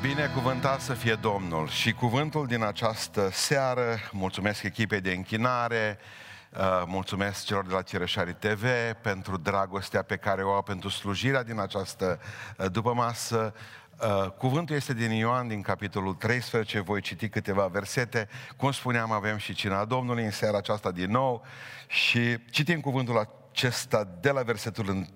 Binecuvântat să fie Domnul și cuvântul din această seară, mulțumesc echipei de închinare, uh, mulțumesc celor de la Cireșari TV pentru dragostea pe care o au pentru slujirea din această uh, după masă. Uh, cuvântul este din Ioan, din capitolul 13, voi citi câteva versete. Cum spuneam, avem și cina Domnului în seara aceasta din nou și citim cuvântul acesta de la versetul 1.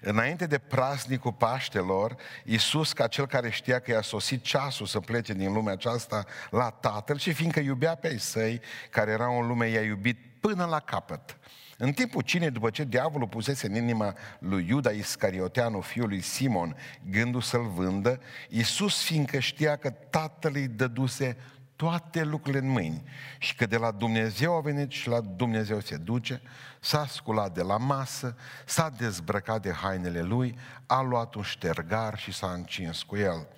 Înainte de praznicul Paștelor, Iisus, ca cel care știa că i-a sosit ceasul să plece din lumea aceasta la Tatăl și fiindcă iubea pe ei săi, care erau în lume, i-a iubit până la capăt. În timpul cine, după ce diavolul pusese în inima lui Iuda Iscarioteanu, fiul lui Simon, gândul să-l vândă, Iisus, fiindcă știa că tatăl îi dăduse toate lucrurile în mâini și că de la Dumnezeu a venit și la Dumnezeu se duce, s-a sculat de la masă, s-a dezbrăcat de hainele lui, a luat un ștergar și s-a încins cu el.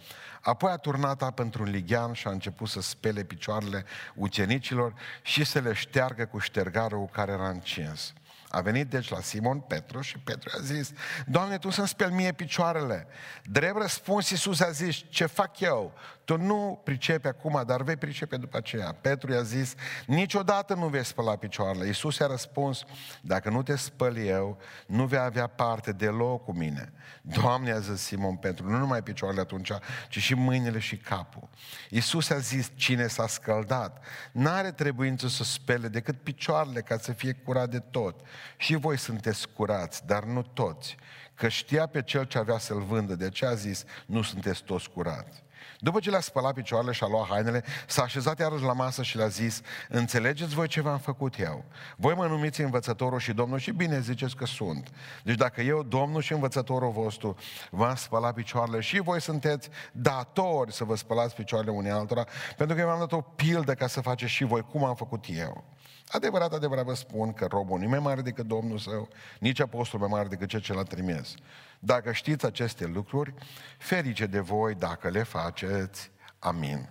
Apoi a turnat apă într-un lighean și a început să spele picioarele ucenicilor și să le șteargă cu ștergarul cu care era încins. A venit deci la Simon Petru și Petru a zis, Doamne, Tu să-mi speli mie picioarele. Drept răspuns, Iisus a zis, ce fac eu? Tu nu pricepi acum, dar vei pricepe după aceea. Petru i-a zis, niciodată nu vei spăla picioarele. Iisus i-a răspuns, dacă nu te spăl eu, nu vei avea parte deloc cu mine. Doamne, a zis Simon Petru, nu numai picioarele atunci, ci și mâinile și capul. Iisus a zis, cine s-a scăldat, n-are trebuință să spele decât picioarele ca să fie curat de tot. Și voi sunteți curați, dar nu toți. Că știa pe cel ce avea să-l vândă, de ce a zis, nu sunteți toți curați. După ce le-a spălat picioarele și a luat hainele, s-a așezat iarăși la masă și le-a zis, înțelegeți voi ce v-am făcut eu? Voi mă numiți învățătorul și Domnul și bine ziceți că sunt. Deci dacă eu, Domnul și învățătorul vostru, v-am spălat picioarele și voi sunteți datori să vă spălați picioarele unei altora, pentru că eu v-am dat o pildă ca să faceți și voi cum am făcut eu. Adevărat, adevărat vă spun că robul nu e mai mare decât Domnul său, nici apostolul mai mare decât cel ce l-a trimis. Dacă știți aceste lucruri, ferice de voi dacă le faceți. Amin.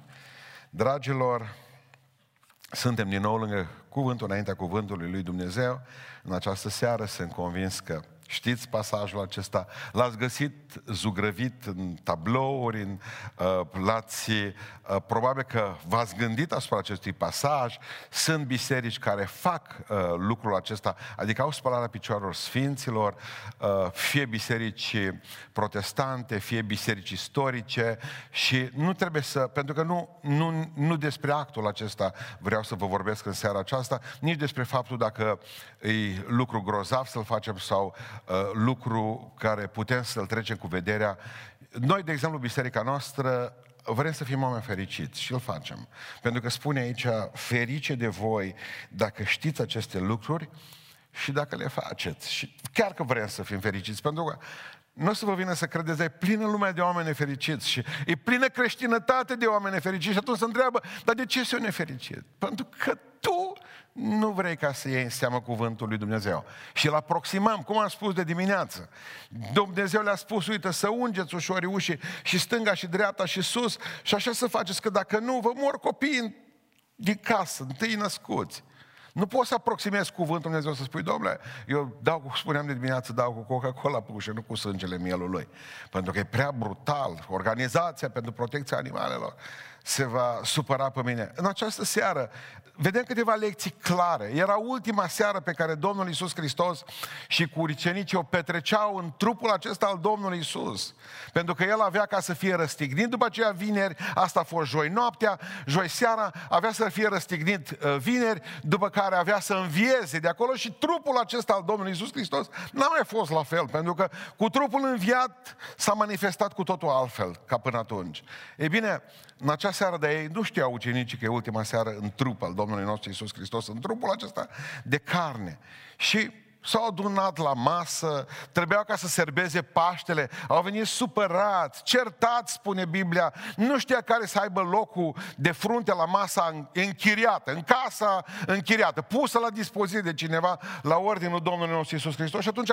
Dragilor, suntem din nou lângă cuvântul, înaintea cuvântului lui Dumnezeu. În această seară sunt convins că Știți pasajul acesta? L-ați găsit zugrăvit în tablouri, în, uh, l-ați, uh, probabil că v-ați gândit asupra acestui pasaj. Sunt biserici care fac uh, lucrul acesta, adică au spălarea picioarelor sfinților, uh, fie biserici protestante, fie biserici istorice și nu trebuie să, pentru că nu, nu, nu despre actul acesta vreau să vă vorbesc în seara aceasta, nici despre faptul dacă e lucru grozav să-l facem sau Uh, lucru care putem să-l trecem cu vederea. Noi, de exemplu, biserica noastră, vrem să fim oameni fericiți și îl facem. Pentru că spune aici, ferice de voi dacă știți aceste lucruri și dacă le faceți. Și chiar că vrem să fim fericiți, pentru că nu o să vă vină să credeți, e plină lumea de oameni nefericiți și e plină creștinătate de oameni nefericiți și atunci se întreabă, dar de ce sunt nefericit? Pentru că tu nu vrei ca să iei în seamă cuvântul lui Dumnezeu. Și îl aproximăm, cum am spus de dimineață. Dumnezeu le-a spus, uite, să ungeți ușorii ușii și stânga și dreapta și sus și așa să faceți, că dacă nu, vă mor copiii din casă, întâi născuți. Nu poți să aproximezi cuvântul Dumnezeu să spui, domnule, eu dau, cum spuneam de dimineață, dau cu Coca-Cola pe ușă, nu cu sângele mielului. Pentru că e prea brutal. Organizația pentru protecția animalelor se va supăra pe mine. În această seară vedem câteva lecții clare. Era ultima seară pe care Domnul Isus Hristos și cu ucenicii o petreceau în trupul acesta al Domnului Isus. Pentru că El avea ca să fie răstignit. După aceea vineri, asta a fost joi noaptea, joi seara, avea să fie răstignit uh, vineri, după care avea să învieze de acolo și trupul acesta al Domnului Isus Hristos n-a mai fost la fel, pentru că cu trupul înviat s-a manifestat cu totul altfel ca până atunci. Ei bine, în acea seară de ei nu știau ucenicii că e ultima seară în trup al Domnului nostru Isus Hristos, în trupul acesta de carne. Și s-au adunat la masă, trebuiau ca să serbeze Paștele, au venit supărați, certați, spune Biblia, nu știa care să aibă locul de frunte la masa închiriată, în casa închiriată, pusă la dispoziție de cineva la ordinul Domnului nostru Iisus Hristos și atunci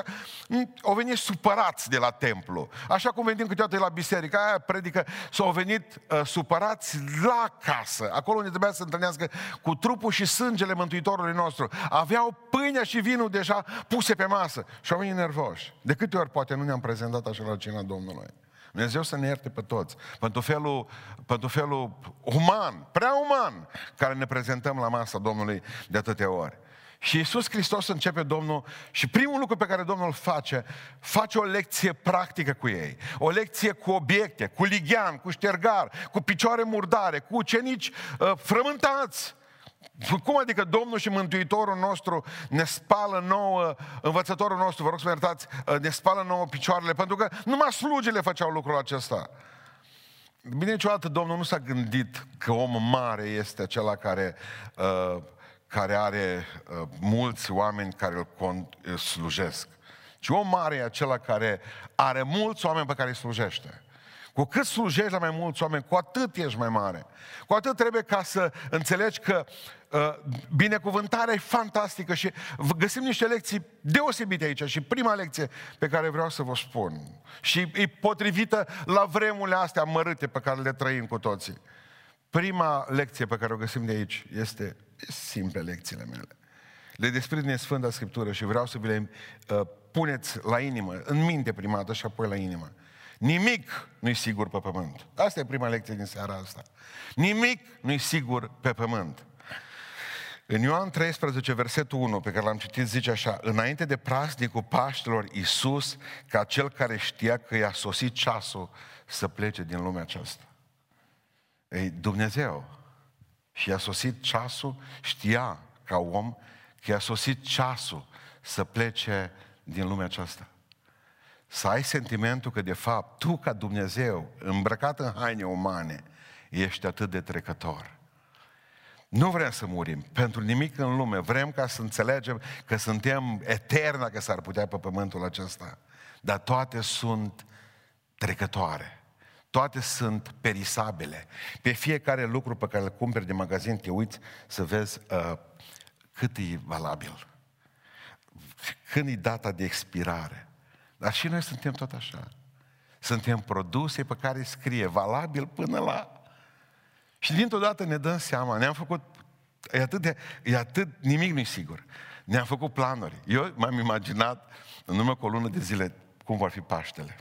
au venit supărați de la templu. Așa cum venim câteodată la biserică, aia predică, s-au venit uh, supărați la casă, acolo unde trebuia să se întâlnească cu trupul și sângele Mântuitorului nostru. Aveau pâinea și vinul deja puse pe masă și au venit nervoși. De câte ori poate nu ne-am prezentat așa la cina Domnului? Dumnezeu să ne ierte pe toți. Pentru felul, pentru felul uman, prea uman, care ne prezentăm la masa Domnului de atâtea ori. Și Iisus Hristos începe Domnul și primul lucru pe care Domnul îl face, face o lecție practică cu ei. O lecție cu obiecte, cu lighean, cu ștergar, cu picioare murdare, cu ucenici uh, frământați. Cum adică Domnul și Mântuitorul nostru ne spală nouă, învățătorul nostru, vă rog să mă iertați, uh, ne spală nouă picioarele, pentru că numai slugile făceau lucrul acesta. Bine, niciodată Domnul nu s-a gândit că om mare este acela care uh, care are uh, mulți oameni care îl, con- îl slujesc. Ci om mare e acela care are mulți oameni pe care îi slujește. Cu cât slujești la mai mulți oameni, cu atât ești mai mare. Cu atât trebuie ca să înțelegi că uh, binecuvântarea e fantastică și găsim niște lecții deosebite aici. Și prima lecție pe care vreau să vă spun și e potrivită la vremurile astea mărâte pe care le trăim cu toții. Prima lecție pe care o găsim de aici este simple lecțiile mele. Le desprind din Sfânta Scriptură și vreau să vi le uh, puneți la inimă, în minte prima dată și apoi la inimă. Nimic nu-i sigur pe pământ. Asta e prima lecție din seara asta. Nimic nu-i sigur pe pământ. În Ioan 13, versetul 1, pe care l-am citit, zice așa, înainte de praznicul Paștelor, Iisus, ca cel care știa că i-a sosit ceasul să plece din lumea aceasta. Ei, Dumnezeu și i-a sosit ceasul, știa ca om că i-a sosit ceasul să plece din lumea aceasta. Să ai sentimentul că de fapt tu ca Dumnezeu, îmbrăcat în haine umane, ești atât de trecător. Nu vrem să murim pentru nimic în lume. Vrem ca să înțelegem că suntem eterna, că s-ar putea pe pământul acesta. Dar toate sunt trecătoare. Toate sunt perisabile. Pe fiecare lucru pe care îl cumperi de magazin te uiți să vezi uh, cât e valabil. Când e data de expirare. Dar și noi suntem tot așa. Suntem produse pe care scrie valabil până la... Și dintr-o dată ne dăm seama, ne-am făcut... E atât de... E atât... Nimic nu-i sigur. Ne-am făcut planuri. Eu m-am imaginat în urmă cu o lună de zile cum vor fi Paștele.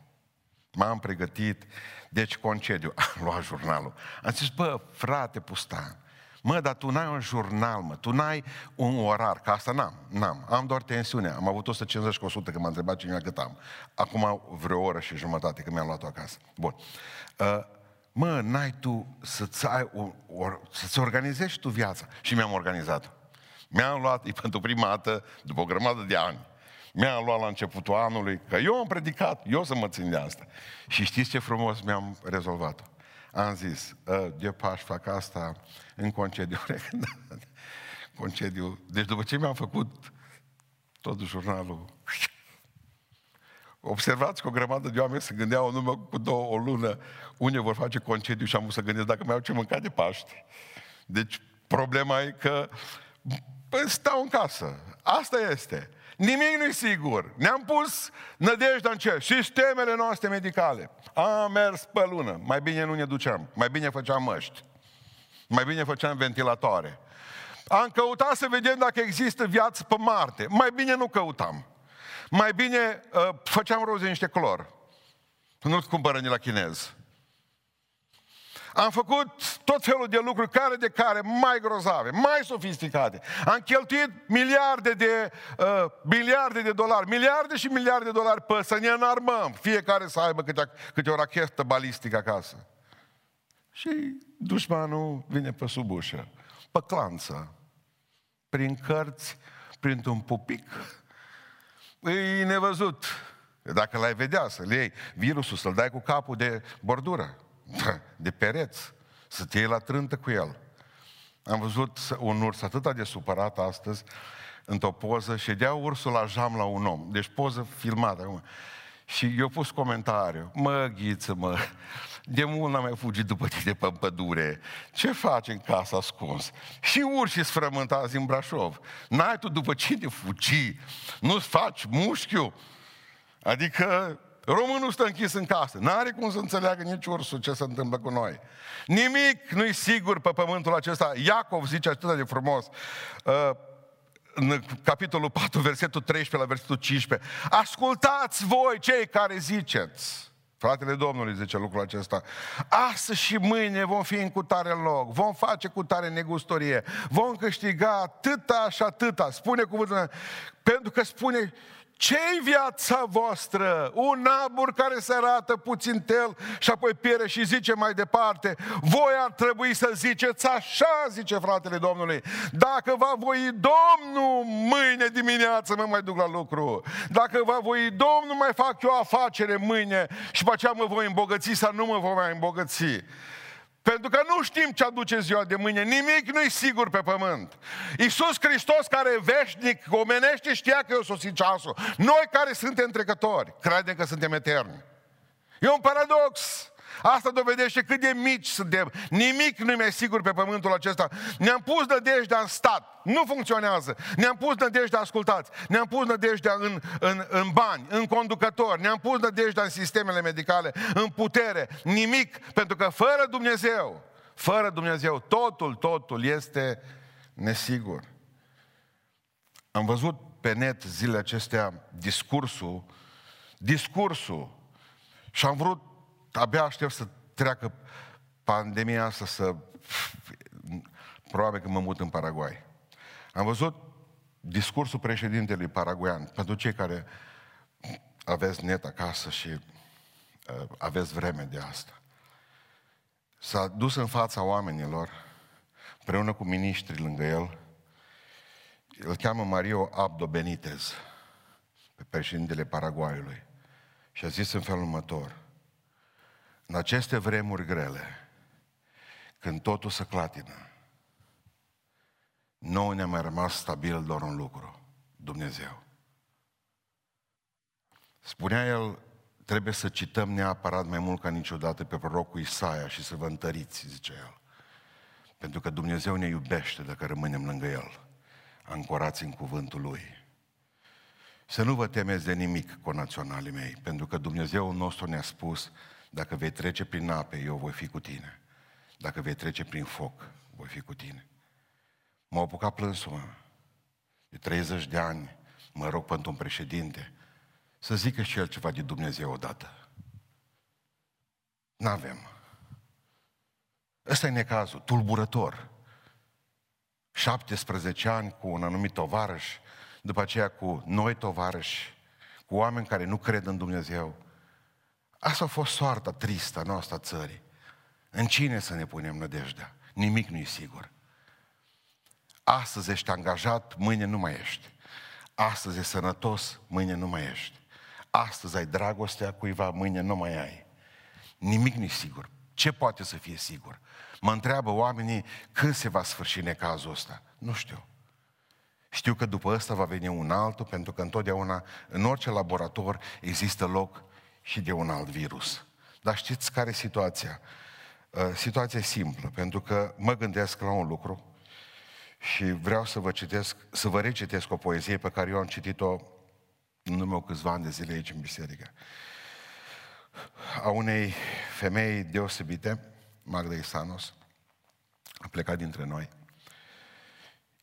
M-am pregătit, deci concediu. Am luat jurnalul. Am zis, bă, frate Pustan, Mă, dar tu n-ai un jurnal, mă, tu n-ai un orar, că asta n-am, n-am. Am doar tensiune, am avut 150 cu 100, că m-a întrebat cineva cât am. Acum vreo oră și jumătate, că mi-am luat-o acasă. Bun. Uh, mă, n-ai tu să-ți, ai o, o, să-ți organizezi tu viața. Și mi-am organizat-o. Mi-am luat, e pentru prima dată, după o grămadă de ani, mi-am luat la începutul anului, că eu am predicat, eu să mă țin de asta. Și știți ce frumos mi-am rezolvat-o? Am zis, ă, de pași fac asta în concediu. concediu. Deci după ce mi-am făcut tot jurnalul, observați că o grămadă de oameni se gândeau numai cu două, o lună, unde vor face concediu și am să gândesc dacă mai au ce mânca de Paște. Deci problema e că păi, stau în casă. Asta este. Nimic nu-i sigur. Ne-am pus nădejdea în ce? Sistemele noastre medicale. Am mers pe lună. Mai bine nu ne duceam. Mai bine făceam măști. Mai bine făceam ventilatoare. Am căutat să vedem dacă există viață pe Marte. Mai bine nu căutam. Mai bine uh, făceam roze niște clor. Nu-ți cumpără la chinez. Am făcut tot felul de lucruri care de care mai grozave, mai sofisticate. Am cheltuit miliarde de, uh, miliarde de dolari, miliarde și miliarde de dolari pe să ne înarmăm, fiecare să aibă câte, câte o rachetă balistică acasă. Și dușmanul vine pe sub ușă, pe clanță, prin cărți, printr-un pupic. E nevăzut. Dacă l-ai vedea, să-l iei virusul, să-l dai cu capul de bordură de pereți, să te iei la trântă cu el. Am văzut un urs atât de supărat astăzi, într-o poză, și dea ursul la jam la un om. Deci poză filmată. Și eu pus comentariu. Mă, ghiță, mă, de mult n-am mai fugit după tine pe pădure. Ce faci în casa ascuns? Și urși sfrământați în Brașov. N-ai tu după cine fugi? Nu-ți faci mușchiul? Adică Românul stă închis în casă. N-are cum să înțeleagă nici ursul ce se întâmplă cu noi. Nimic nu-i sigur pe pământul acesta. Iacov zice atât de frumos. Uh, în capitolul 4, versetul 13 la versetul 15. Ascultați voi cei care ziceți. Fratele Domnului zice lucrul acesta. Astăzi și mâine vom fi în cutare loc, vom face cutare negustorie, vom câștiga atâta și atâta. Spune cuvântul, pentru că spune ce-i viața voastră? Un abur care se arată puțin tel și apoi piere și zice mai departe, voi ar trebui să ziceți așa, zice fratele Domnului, dacă va voi Domnul, mâine dimineață mă mai duc la lucru. Dacă va voi Domnul, mai fac eu afacere mâine și pe aceea mă voi îmbogăți sau nu mă voi mai îmbogăți. Pentru că nu știm ce aduce ziua de mâine. Nimic nu e sigur pe pământ. Iisus Hristos, care e veșnic, omenește, știa că eu sosit ceasul. Noi care suntem trecători, credem că suntem eterni. E un paradox. Asta dovedește cât de mici suntem. Nimic nu e mai sigur pe pământul acesta. Ne-am pus nădejdea în stat. Nu funcționează. Ne-am pus nădejdea, ascultați, ne-am pus nădejdea în, în, în bani, în conducători, ne-am pus nădejdea în sistemele medicale, în putere. Nimic, pentru că fără Dumnezeu, fără Dumnezeu, totul, totul este nesigur. Am văzut pe net zilele acestea discursul, discursul și am vrut abia aștept să treacă pandemia asta să... Probabil că mă mut în Paraguay. Am văzut discursul președintelui paraguayan, pentru cei care aveți net acasă și uh, aveți vreme de asta. S-a dus în fața oamenilor, împreună cu miniștrii lângă el, îl cheamă Mario Abdo Benitez, pe președintele Paraguayului, și a zis în felul următor, în aceste vremuri grele, când totul se clatină, nouă ne-a mai rămas stabil doar un lucru, Dumnezeu. Spunea el, trebuie să cităm neapărat mai mult ca niciodată pe prorocul Isaia și să vă întăriți, zice el. Pentru că Dumnezeu ne iubește dacă rămânem lângă El, ancorați în cuvântul Lui. Să nu vă temeți de nimic, conaționalii mei, pentru că Dumnezeu nostru ne-a spus dacă vei trece prin ape, eu voi fi cu tine. Dacă vei trece prin foc, voi fi cu tine. M-a apucat plânsul, mă. De 30 de ani mă rog pentru un președinte să zică și el ceva de Dumnezeu odată. N-avem. Ăsta e necazul, tulburător. 17 ani cu un anumit tovarăș, după aceea cu noi tovarăși, cu oameni care nu cred în Dumnezeu, Asta a fost soarta tristă a noastră țării. În cine să ne punem nădejdea? Nimic nu e sigur. Astăzi ești angajat, mâine nu mai ești. Astăzi e sănătos, mâine nu mai ești. Astăzi ai dragostea cuiva, mâine nu mai ai. Nimic nu e sigur. Ce poate să fie sigur? Mă întreabă oamenii când se va sfârși necazul ăsta. Nu știu. Știu că după ăsta va veni un altul, pentru că întotdeauna, în orice laborator, există loc și de un alt virus. Dar știți care e situația? Uh, situația e simplă, pentru că mă gândesc la un lucru și vreau să vă citesc, să vă recitesc o poezie pe care eu am citit-o în urmă câțiva ani de zile aici în biserică. A unei femei deosebite, Magda Isanos, a plecat dintre noi.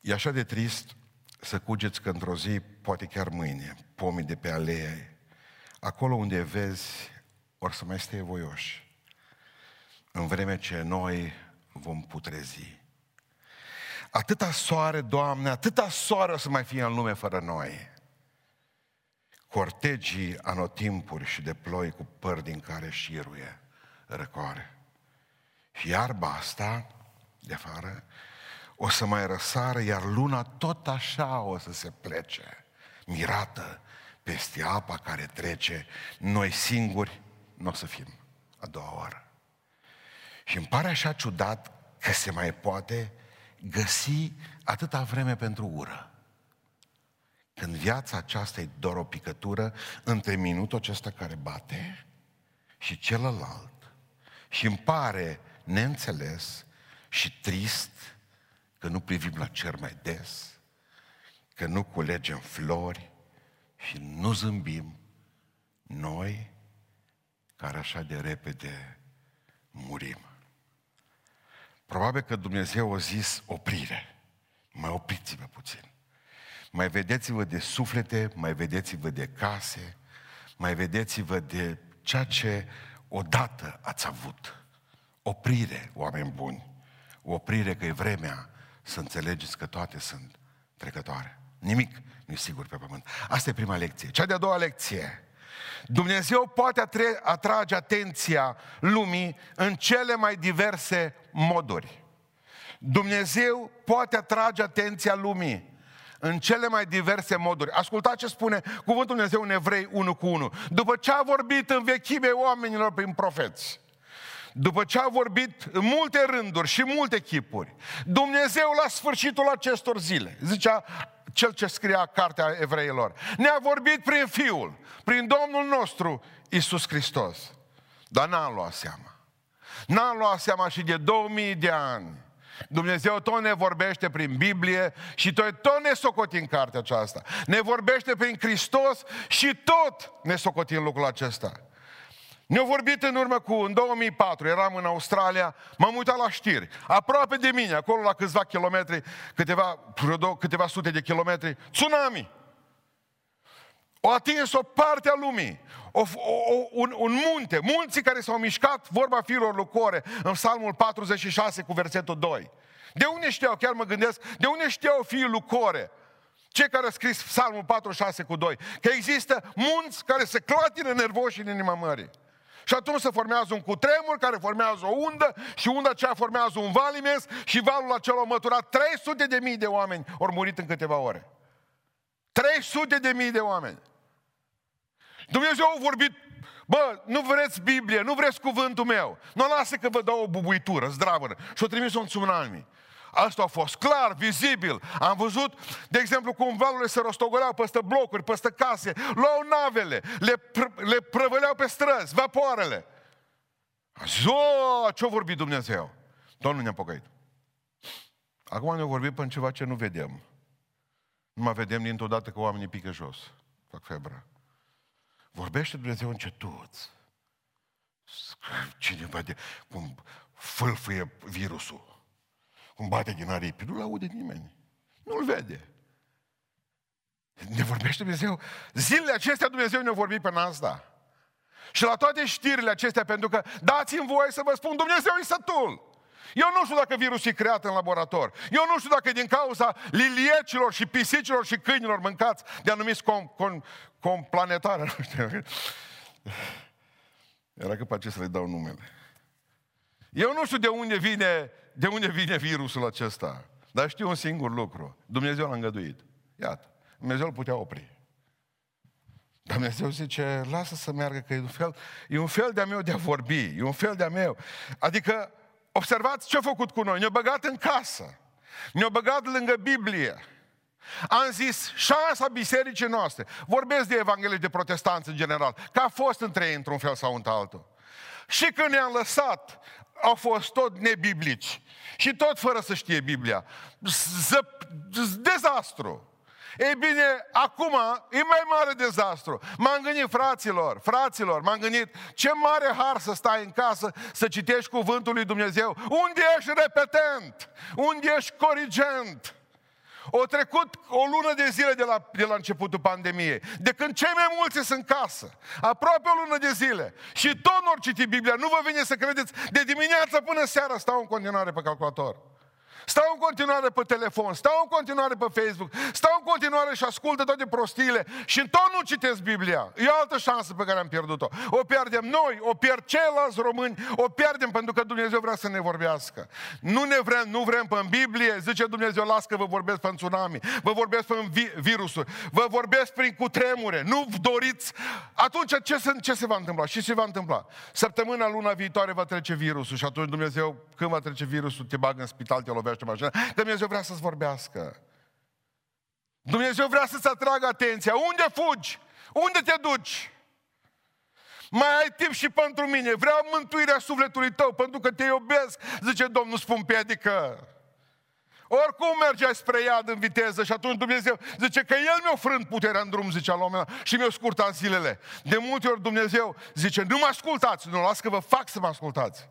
E așa de trist să cugeți că într-o zi, poate chiar mâine, pomii de pe alee acolo unde vezi, or să mai stai voioși, în vreme ce noi vom putrezi. Atâta soare, Doamne, atâta soare o să mai fie în lume fără noi. Cortegii anotimpuri și de ploi cu păr din care șiruie răcoare. Și iarba asta, de afară, o să mai răsară, iar luna tot așa o să se plece, mirată peste apa care trece, noi singuri nu o să fim a doua oară. Și îmi pare așa ciudat că se mai poate găsi atâta vreme pentru ură. Când viața aceasta e doar o picătură între minutul acesta care bate și celălalt. Și îmi pare neînțeles și trist că nu privim la cer mai des, că nu culegem flori, și nu zâmbim, noi care așa de repede murim. Probabil că Dumnezeu a zis oprire. Mai opriți-vă puțin. Mai vedeți-vă de suflete, mai vedeți-vă de case, mai vedeți-vă de ceea ce odată ați avut. Oprire, oameni buni. O oprire că e vremea să înțelegeți că toate sunt trecătoare. Nimic nu e sigur pe pământ. Asta e prima lecție. Cea de-a doua lecție. Dumnezeu poate atrage atenția lumii în cele mai diverse moduri. Dumnezeu poate atrage atenția lumii în cele mai diverse moduri. Ascultați ce spune Cuvântul Dumnezeu în Evrei 1 cu 1. După ce a vorbit în vechime oamenilor prin profeți, după ce a vorbit în multe rânduri și multe chipuri, Dumnezeu la sfârșitul acestor zile, zicea cel ce scria cartea evreilor, ne-a vorbit prin Fiul, prin Domnul nostru, Isus Hristos. Dar n-am luat seama. N-am luat seama și de 2000 de ani Dumnezeu tot ne vorbește prin Biblie și tot, tot ne socotim cartea aceasta. Ne vorbește prin Hristos și tot ne socotim lucrul acesta. Ne-au vorbit în urmă cu, în 2004, eram în Australia, m-am uitat la știri. Aproape de mine, acolo la câțiva kilometri, câteva, câteva sute de kilometri, tsunami. O atins o parte a lumii, o, o, un, un munte, munții care s-au mișcat, vorba fiilor lucore, în Psalmul 46 cu versetul 2. De unde știau, chiar mă gândesc, de unde știau fiii lucore? Cei care au scris Psalmul 46 cu 2. Că există munți care se clatină nervoși în inima mării. Și atunci se formează un cutremur care formează o undă și unda aceea formează un val imens și valul acela a măturat 300 de mii de oameni au murit în câteva ore. 300 de mii de oameni. Dumnezeu a vorbit, bă, nu vreți Biblie, nu vreți cuvântul meu. Nu lasă că vă dau o bubuitură zdravă. Și-o trimis un tsunami. Asta a fost clar, vizibil. Am văzut, de exemplu, cum valurile se rostogoleau peste blocuri, peste case, luau navele, le, pr- le prăvăleau pe străzi, vapoarele. A zis, o, ce-a vorbit Dumnezeu? Domnul ne-a pocăit. Acum ne-a vorbit pe ceva ce nu vedem. Nu mai vedem dintr-o dată că oamenii pică jos. Fac febra. Vorbește Dumnezeu încetuț. Cineva de... cum fâlfâie virusul. Cum bate din aripi. Nu-l aude nimeni. Nu-l vede. Ne vorbește Dumnezeu. Zilele acestea Dumnezeu ne-a vorbit pe asta. Și la toate știrile acestea, pentru că dați-mi voie să vă spun, Dumnezeu e sătul. Eu nu știu dacă virusul e creat în laborator. Eu nu știu dacă din cauza liliecilor și pisicilor și câinilor mâncați de anumiți com, com, complanetare. Nu știu. Era că pe să le dau numele. Eu nu știu de unde vine, de unde vine virusul acesta. Dar știu un singur lucru. Dumnezeu l-a îngăduit. Iată. Dumnezeu îl putea opri. Dumnezeu zice, lasă să meargă, că e un fel, e un fel de-a meu de a vorbi, e un fel de-a meu. Adică Observați ce a făcut cu noi. Ne-a băgat în casă. Ne-a băgat lângă Biblie. Am zis, șansa bisericii noastre, vorbesc de Evanghelie de protestanți în general, că a fost între ei într-un fel sau într-altul. Și când ne-am lăsat, au fost tot nebiblici. Și tot fără să știe Biblia. Z- dezastru. Ei bine, acum e mai mare dezastru. M-am gândit, fraților, fraților, m-am gândit, ce mare har să stai în casă, să citești cuvântul lui Dumnezeu. Unde ești repetent? Unde ești corigent? O trecut o lună de zile de la, de la începutul pandemiei, de când cei mai mulți sunt în casă. Aproape o lună de zile. Și tot nu citi Biblia. Nu vă vine să credeți, de dimineață până seara stau în continuare pe calculator. Stau în continuare pe telefon, stau în continuare pe Facebook, stau în continuare și ascultă toate prostiile și tot nu citesc Biblia. E o altă șansă pe care am pierdut-o. O pierdem noi, o pierd ceilalți români, o pierdem pentru că Dumnezeu vrea să ne vorbească. Nu ne vrem, nu vrem pe Biblie, zice Dumnezeu, las că vă vorbesc pe tsunami, vă vorbesc pe vi- virusuri, vă vorbesc prin cutremure, nu doriți. Atunci ce se, ce se va întâmpla? Și ce se va întâmpla? Săptămâna, luna viitoare va trece virusul și atunci Dumnezeu, când va trece virusul, te bagă în spital, te lovește mașina. Dumnezeu vrea să-ți vorbească. Dumnezeu vrea să-ți atragă atenția. Unde fugi? Unde te duci? Mai ai timp și pentru mine. Vreau mântuirea sufletului tău pentru că te iubesc, zice Domnul, spun piedică. Oricum mergeai spre iad în viteză și atunci Dumnezeu zice că El mi-a frânt puterea în drum, zice la un și mi-a scurtat zilele. De multe ori Dumnezeu zice, nu mă ascultați, nu las că vă fac să mă ascultați.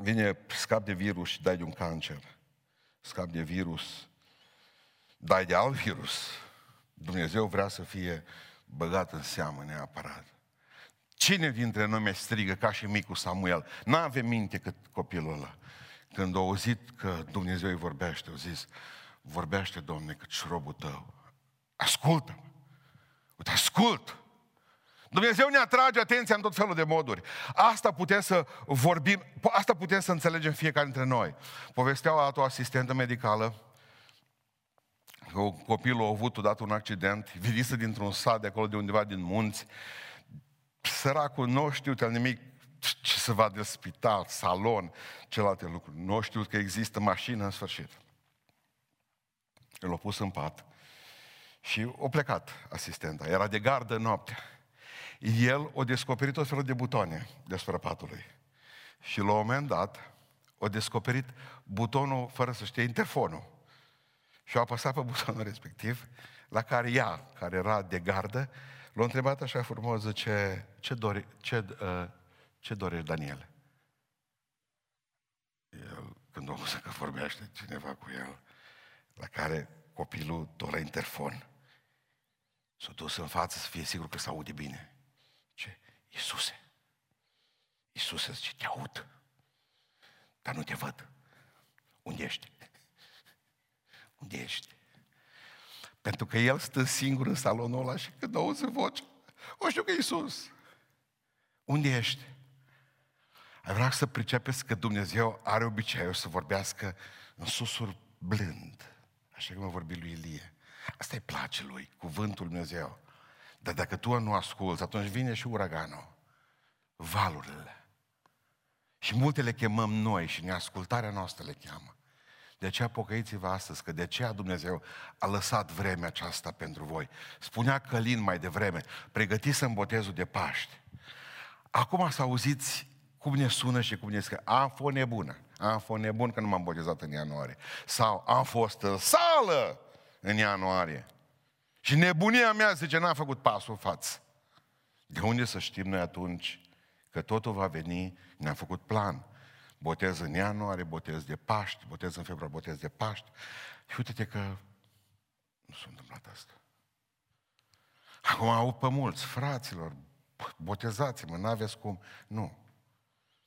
Vine, scap de virus și dai de un cancer. Scap de virus, dai de alt virus. Dumnezeu vrea să fie băgat în seamă neapărat. Cine dintre noi mi strigă ca și micul Samuel? N-avem minte cât copilul ăla. Când a auzit că Dumnezeu îi vorbește, a zis, vorbește, Domne, cât și robul tău. Ascultă-mă! Uite, ascult! Dumnezeu ne atrage atenția în tot felul de moduri. Asta putem să vorbim, asta putem să înțelegem fiecare dintre noi. Povestea o asistentă medicală că copilul a avut odată un accident, venise dintr-un sat de acolo, de undeva din munți. Săracul nu știu nimic ce să vadă spital, salon, celelalte lucruri. Nu știu că există mașină în sfârșit. El a pus în pat și a plecat asistenta. Era de gardă noaptea. El a descoperit o felul de butoane despre patului. Și la un moment dat a descoperit butonul, fără să știe, interfonul. Și a apăsat pe butonul respectiv, la care ea, care era de gardă, l-a întrebat așa frumos, zice, ce, dori, ce, uh, ce dorești, Daniel? El, când a că vorbește cineva cu el, la care copilul tot la interfon, s-a dus în față să fie sigur că se aude bine. Ce? Iisuse. Iisuse zice, te aud, dar nu te văd. Unde ești? Unde ești? Pentru că el stă singur în salonul ăla și când auzi voce, o știu că Iisus. Unde ești? Ai vrea să pricepeți că Dumnezeu are obiceiul să vorbească în susul blând, așa cum a vorbit lui Ilie. Asta îi place lui, cuvântul Dumnezeu. Dar dacă tu nu asculți, atunci vine și uraganul, valurile. Și multe le chemăm noi și neascultarea noastră le cheamă. De aceea pocăiți-vă astăzi, că de aceea Dumnezeu a lăsat vremea aceasta pentru voi. Spunea Călin mai devreme, pregătiți-mi botezul de Paște. Acum să auziți cum ne sună și cum ne scrie. Am fost nebună. Am fost nebun că nu m-am botezat în ianuarie. Sau am fost în sală în ianuarie. Și nebunia mea zice, n-am făcut pasul în față. De unde să știm noi atunci că totul va veni, ne-am făcut plan botez în ianuarie, botez de Paști, botez în februarie, botez de Paști. Și uite-te că nu s-a întâmplat asta. Acum au pe mulți, fraților, botezați-mă, n-aveți cum. Nu.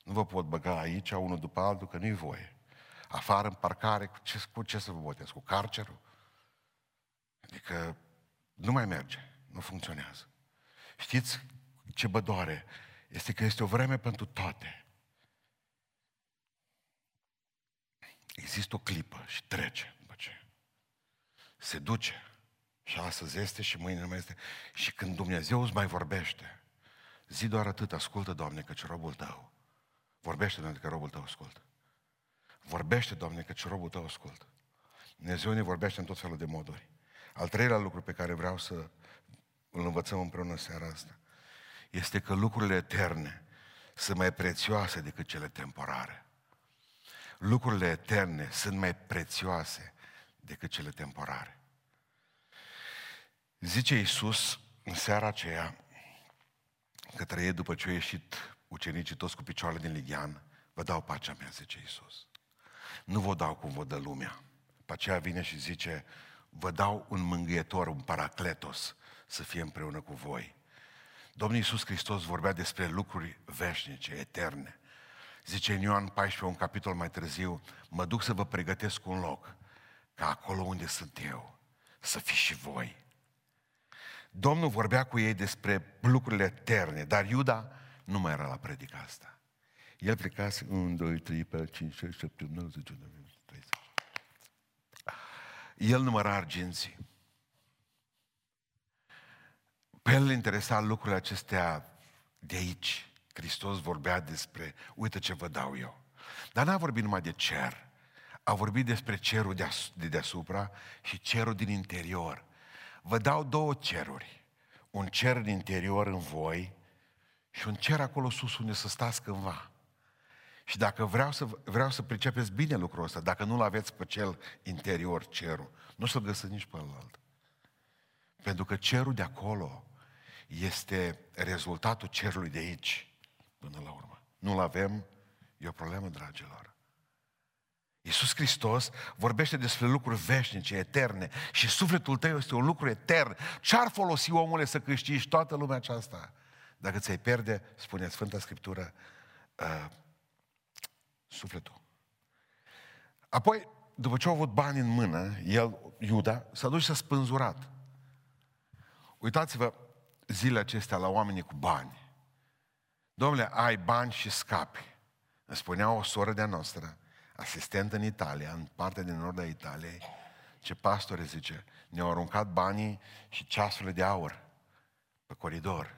Nu vă pot băga aici, unul după altul, că nu-i voie. Afară, în parcare, cu ce, cu ce să vă botez? Cu carcerul? Adică nu mai merge, nu funcționează. Știți ce bădoare? Este că este o vreme pentru toate. Există o clipă și trece după ce. Se duce. Și astăzi este și mâine nu mai este. Și când Dumnezeu îți mai vorbește, zi doar atât, ascultă, Doamne, căci robul tău. Vorbește, Doamne, că robul tău ascultă. Vorbește, Doamne, căci robul tău ascultă. Dumnezeu ne vorbește în tot felul de moduri. Al treilea lucru pe care vreau să îl învățăm împreună în seara asta este că lucrurile eterne sunt mai prețioase decât cele temporare lucrurile eterne sunt mai prețioase decât cele temporare. Zice Iisus în seara aceea, către ei după ce au ieșit ucenicii toți cu picioarele din ligian, vă dau pacea mea, zice Iisus. Nu vă dau cum vă dă lumea. Pe aceea vine și zice, vă dau un mângâietor, un paracletos, să fie împreună cu voi. Domnul Iisus Hristos vorbea despre lucruri veșnice, eterne. Zice în Ioan 14, un capitol mai târziu, mă duc să vă pregătesc un loc, ca acolo unde sunt eu, să fiți și voi. Domnul vorbea cu ei despre lucrurile eterne, dar Iuda nu mai era la predica asta. El plecase 1, 2, 3, 4, 5, 6, 7, 9, 10, 11, 30. El număra arginții. Pe el îl interesa lucrurile acestea de aici, Hristos vorbea despre, uite ce vă dau eu. Dar n-a vorbit numai de cer, a vorbit despre cerul de deasupra și cerul din interior. Vă dau două ceruri. Un cer din interior în voi și un cer acolo sus unde să stați cândva. Și dacă vreau să, vreau să pricepeți bine lucrul ăsta, dacă nu-l aveți pe cel interior, cerul, nu să-l găsiți nici pe ălalt. Pentru că cerul de acolo este rezultatul cerului de aici până la urmă. Nu-l avem, e o problemă, dragilor. Iisus Hristos vorbește despre lucruri veșnice, eterne și sufletul tău este un lucru etern. Ce-ar folosi omule să câștigi toată lumea aceasta? Dacă ți-ai pierde, spune Sfânta Scriptură, uh, sufletul. Apoi, după ce a avut bani în mână, el, Iuda, s-a dus și s-a spânzurat. Uitați-vă zilele acestea la oamenii cu bani. Domnule, ai bani și scapi. Îmi spunea o soră de-a noastră, asistent în Italia, în partea din nord a Italiei, ce pastore zice, ne-au aruncat banii și ceasurile de aur pe coridor.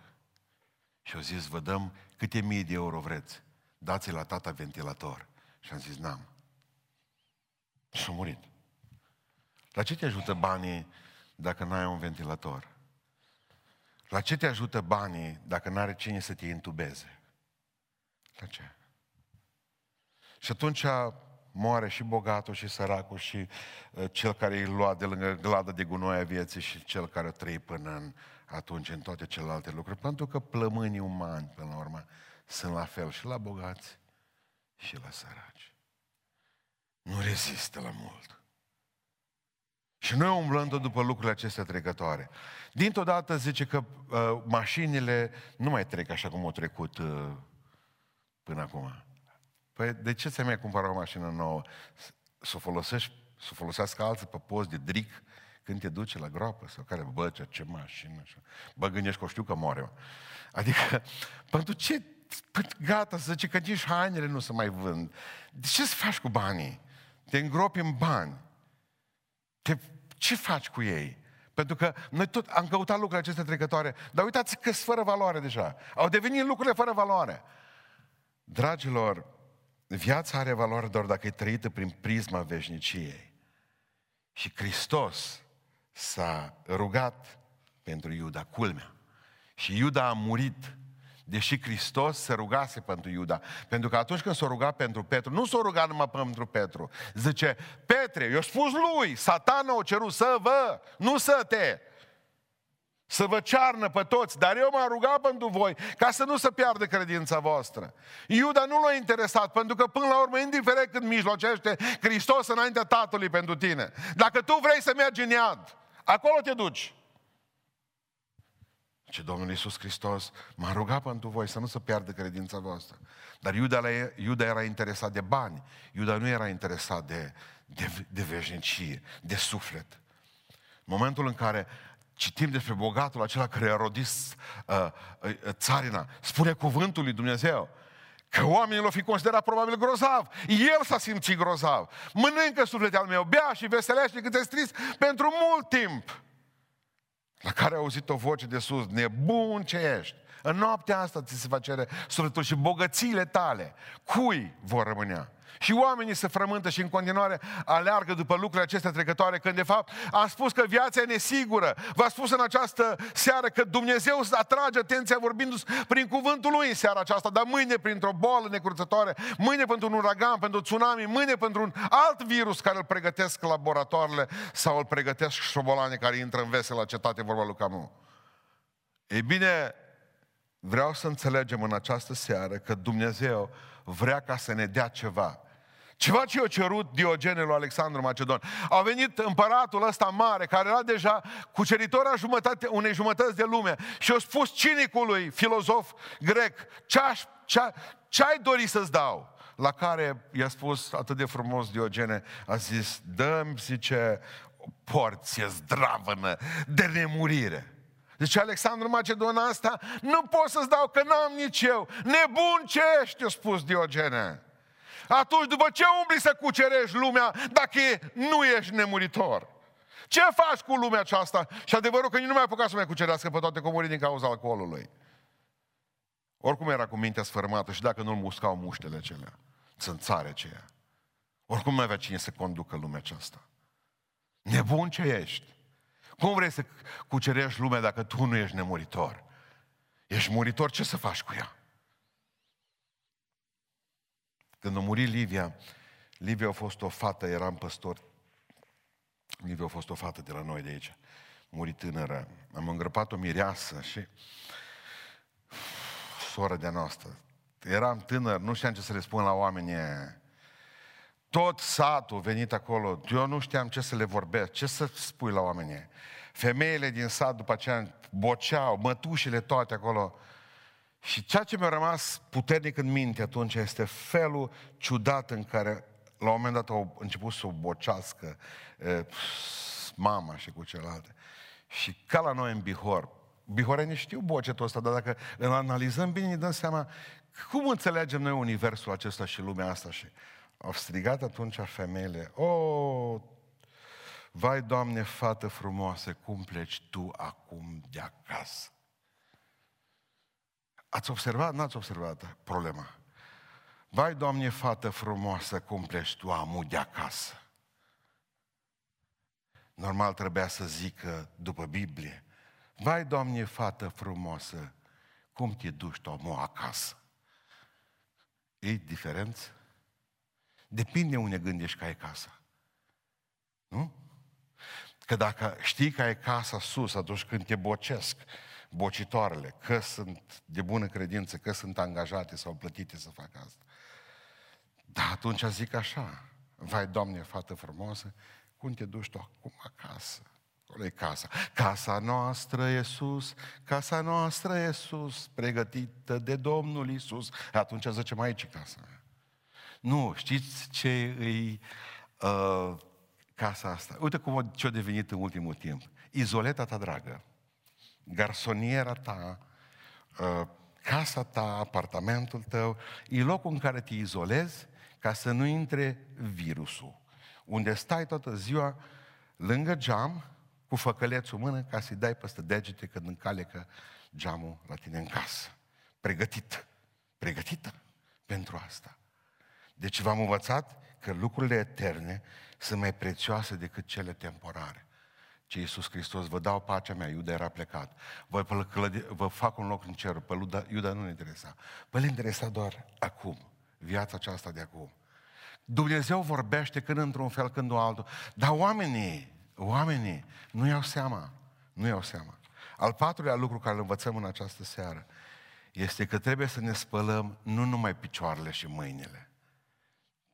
Și au zis, vă dăm câte mii de euro vreți, dați la tata ventilator. Și am zis, n-am. Și a murit. La ce te ajută banii dacă n-ai un ventilator? La ce te ajută banii dacă n-are cine să te intubeze? La ce? Și atunci moare și bogatul și săracul și uh, cel care îi lua de lângă glada de gunoi a vieții și cel care trăi până în, atunci în toate celelalte lucruri. Pentru că plămânii umani, până la urmă, sunt la fel și la bogați și la săraci. Nu rezistă la mult. Și noi umblăm tot după lucrurile acestea trecătoare. Dintr-o dată zice că uh, mașinile nu mai trec așa cum au trecut uh, până acum. Păi de ce ți-ai mai cumpărat o mașină nouă? Să o folosești, să o folosească alții pe post de dric când te duce la groapă sau care, bă, ce, ce mașină, așa. Bă, gândești că o știu că moare. Adică, pentru ce, păi, gata, să zice că nici hainele nu se mai vând. De ce să faci cu banii? Te îngropi în bani. Te, ce faci cu ei? Pentru că noi tot am căutat lucrurile acestea trecătoare, dar uitați că sunt fără valoare deja. Au devenit lucrurile fără valoare. Dragilor, viața are valoare doar dacă e trăită prin prisma veșniciei. Și Hristos s-a rugat pentru Iuda, culmea. Și Iuda a murit Deși Hristos se rugase pentru Iuda. Pentru că atunci când s-a rugat pentru Petru, nu s-a rugat numai pentru Petru. Zice, Petre, eu spus lui, satana o cerut să vă, nu să te. Să vă cearnă pe toți, dar eu m-am rugat pentru voi ca să nu se piardă credința voastră. Iuda nu l-a interesat, pentru că până la urmă, indiferent când mijlocește Hristos înaintea Tatălui pentru tine. Dacă tu vrei să mergi în iad, acolo te duci. Ce Domnul Iisus Hristos m-a rugat pentru voi să nu se piardă credința voastră. Dar Iuda, Iuda era interesat de bani. Iuda nu era interesat de, de, de veșnicie, de suflet. În momentul în care citim despre bogatul acela care a rodit uh, uh, țarina, spune cuvântul lui Dumnezeu, că oamenii l-au fi considerat probabil grozav. El s-a simțit grozav. Mănâncă sufletul al meu, bea și veselește cât e trist pentru mult timp la care a auzit o voce de sus, nebun ce ești. În noaptea asta ți se va cere sufletul și bogățiile tale. Cui vor rămânea? Și oamenii se frământă și în continuare aleargă după lucrurile acestea trecătoare, când de fapt am spus că viața e nesigură. V-a spus în această seară că Dumnezeu atrage atenția vorbindu prin cuvântul Lui în seara aceasta, dar mâine printr-o boală necurțătoare, mâine pentru un uragan, pentru un tsunami, mâine pentru un alt virus care îl pregătesc laboratoarele sau îl pregătesc șobolanii care intră în vesel la cetate, vorba lui Camus. Ei bine, vreau să înțelegem în această seară că Dumnezeu vrea ca să ne dea ceva. Ceva ce i-a cerut Diogene lui Alexandru Macedon. A venit împăratul ăsta mare, care era deja cuceritor a jumătate, unei jumătăți de lume și a spus cinicului filozof grec, ce ai dori să-ți dau? La care i-a spus atât de frumos Diogene, a zis, dă-mi, zice, o porție zdravănă de nemurire. Deci Alexandru Macedon asta, nu pot să-ți dau că n-am nici eu. Nebun ce ești, a spus Diogene. Atunci după ce umbli să cucerești lumea dacă nu ești nemuritor? Ce faci cu lumea aceasta? Și adevărul că nici nu mai apucat să mai cucerească pe toate comurii din cauza alcoolului. Oricum era cu mintea sfărmată și dacă nu-l muscau muștele acelea, țânțare aceea. Oricum nu avea cine să conducă lumea aceasta. Nebun ce ești. Cum vrei să cucerești lumea dacă tu nu ești nemuritor? Ești muritor, ce să faci cu ea? Când a murit Livia, Livia a fost o fată, eram păstor. Livia a fost o fată de la noi de aici. Murit tânără. Am îngrăpat o mireasă și soră de noastră. Eram tânăr, nu știam ce să le spun la oameni. tot satul venit acolo, eu nu știam ce să le vorbesc, ce să spui la oamenii. Femeile din sat după aceea boceau, mătușile toate acolo. Și ceea ce mi-a rămas puternic în minte atunci este felul ciudat în care la un moment dat au început să o bocească e, mama și cu celelalte. Și ca la noi în Bihor, bihorenii știu bocetul ăsta, dar dacă îl analizăm bine, ne dăm seama cum înțelegem noi universul acesta și lumea asta și au strigat atunci femeile, o, oh, vai, Doamne, fată frumoasă, cum pleci tu acum de acasă? Ați observat? N-ați observat problema. Vai, Doamne, fată frumoasă, cum pleci tu amu de acasă? Normal trebuia să zică după Biblie. Vai, Doamne, fată frumoasă, cum te duci tu amu acasă? E diferență? Depinde unde gândești că ai casa. Nu? Că dacă știi că ai casa sus atunci când te bocesc, bocitoarele, că sunt de bună credință, că sunt angajate sau plătite să facă asta. Da, atunci zic așa, vai, Doamne, fată frumoasă, cum te duci tu acum acasă? Acolo e casa. Casa noastră e sus, casa noastră e sus, pregătită de Domnul Isus. Atunci zicem aici casa mea. Nu, știți ce e uh, casa asta? Uite cum ce-a devenit în ultimul timp. Izoleta ta dragă, garsoniera ta, uh, casa ta, apartamentul tău, e locul în care te izolezi ca să nu intre virusul. Unde stai toată ziua lângă geam, cu făcălețul în mână, ca să-i dai peste degete când încalecă geamul la tine în casă. Pregătit. Pregătită pentru asta. Deci v-am învățat că lucrurile eterne sunt mai prețioase decât cele temporare. Ce Iisus Hristos, vă dau pacea mea, Iuda era plecat. Vă, clădi, vă fac un loc în cer, pe Iuda, Iuda nu ne interesa. Pe le interesa doar acum, viața aceasta de acum. Dumnezeu vorbește când într-un fel, când o altul. Dar oamenii, oamenii nu iau seama. Nu iau seama. Al patrulea lucru care îl învățăm în această seară este că trebuie să ne spălăm nu numai picioarele și mâinile,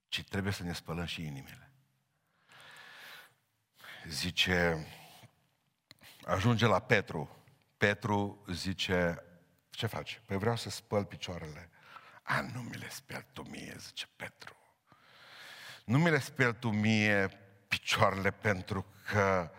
ci trebuie să ne spălăm și inimile. Zice, ajunge la Petru. Petru zice, ce faci? Păi vreau să spăl picioarele. A, nu mi le speli tu mie, zice Petru. Nu mi le speli tu mie picioarele pentru că...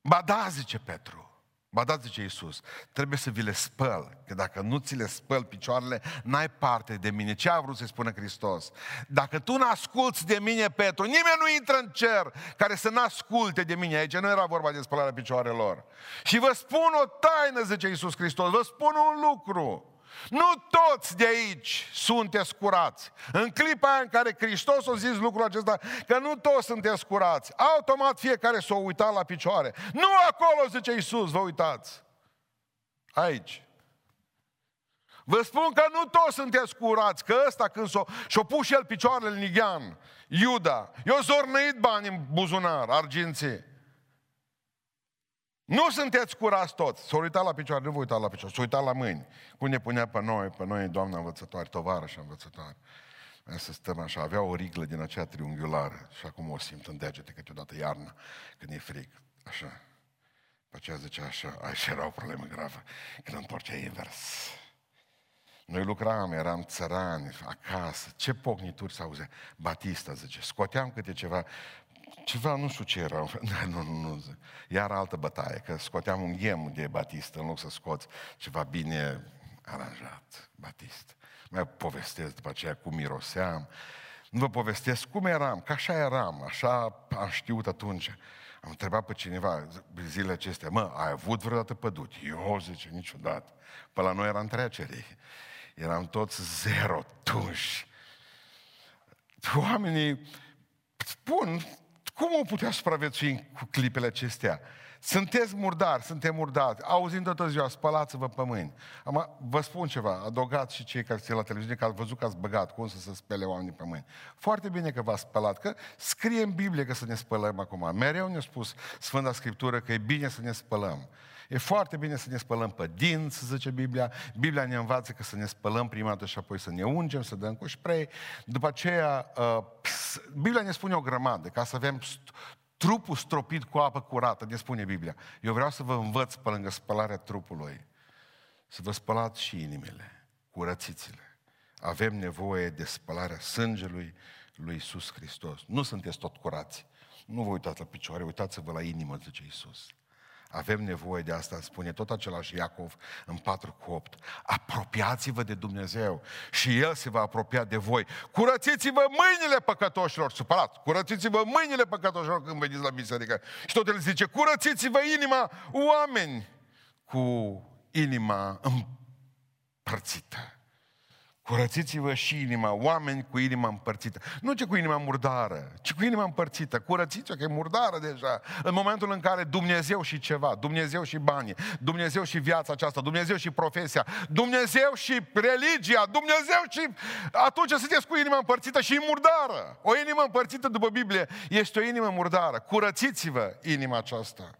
Ba da, zice Petru. Ba da, zice Iisus, trebuie să vi le spăl, că dacă nu ți le spăl picioarele, n-ai parte de mine. Ce a vrut să spună Hristos? Dacă tu n-asculți de mine, Petru, nimeni nu intră în cer care să n-asculte de mine. Aici nu era vorba de spălarea picioarelor. Și vă spun o taină, zice Iisus Hristos, vă spun un lucru. Nu toți de aici sunteți curați. În clipa aia în care Hristos a zis lucrul acesta, că nu toți sunteți curați, automat fiecare s-a uitat la picioare. Nu acolo, zice Iisus, vă uitați. Aici. Vă spun că nu toți sunteți curați, că ăsta când s-o, și-o pus și el picioarele în Nigean, Iuda, eu zornăit bani în buzunar, arginții. Nu sunteți curați toți. S-au uitat la picioare, nu vă uitați la picioare, s-au uitat la mâini. Cum ne punea pe noi, pe noi, doamna învățătoare, tovară și învățătoare. Să stăm așa, avea o riglă din aceea triunghiulară și acum o simt în degete câteodată iarna, când e frig. Așa. Pe aceea zicea așa, aici era o problemă gravă, când întorcea invers. Noi lucram, eram țărani, acasă, ce pocnituri s auzea? Batista, zice, scoteam câte ceva, ceva, nu știu ce era. Nu, nu, nu. Iar altă bătaie, că scoteam un ghem de batistă în loc să scoți ceva bine aranjat, batist. Mai povestesc după aceea cum miroseam. Nu vă povestesc cum eram, că așa eram, așa am știut atunci. Am întrebat pe cineva zilele acestea, mă, ai avut vreodată păduți? Eu, zice, niciodată. Pe la noi era întrecere. Eram toți zero tuși. Oamenii spun, cum o putea supraviețui cu clipele acestea? Sunteți murdari, suntem murdari, auzind toată ziua, spălați-vă pe mâini. Am, vă spun ceva, adăugați și cei care sunt la televiziune, că ați văzut că ați băgat, cum să se spele oamenii pe mâini. Foarte bine că v-ați spălat, că scrie în Biblie că să ne spălăm acum. Mereu ne-a spus Sfânta Scriptură că e bine să ne spălăm. E foarte bine să ne spălăm pe dinți, zice Biblia. Biblia ne învață că să ne spălăm prima dată și apoi să ne ungem, să dăm cu spray. După aceea, uh, Biblia ne spune o grămadă, ca să avem trupul stropit cu apă curată, ne spune Biblia. Eu vreau să vă învăț pe lângă spălarea trupului, să vă spălați și inimile, curățiți-le. Avem nevoie de spălarea sângelui lui Isus Hristos. Nu sunteți tot curați. Nu vă uitați la picioare, uitați-vă la inimă, zice Isus. Avem nevoie de asta, spune tot același Iacov în 4 cu 8. Apropiați-vă de Dumnezeu și El se va apropia de voi. Curățiți-vă mâinile păcătoșilor, supărat, curățiți-vă mâinile păcătoșilor când veniți la biserică. Și tot El zice, curățiți-vă inima, oameni cu inima împărțită. Curățiți-vă și inima, oameni cu inima împărțită. Nu ce cu inima murdară, ci cu inima împărțită. Curățiți-o, că e murdară deja. În momentul în care Dumnezeu și ceva, Dumnezeu și banii, Dumnezeu și viața aceasta, Dumnezeu și profesia, Dumnezeu și religia, Dumnezeu și... Atunci sunteți cu inima împărțită și e murdară. O inimă împărțită, după Biblie, este o inimă murdară. Curățiți-vă inima aceasta.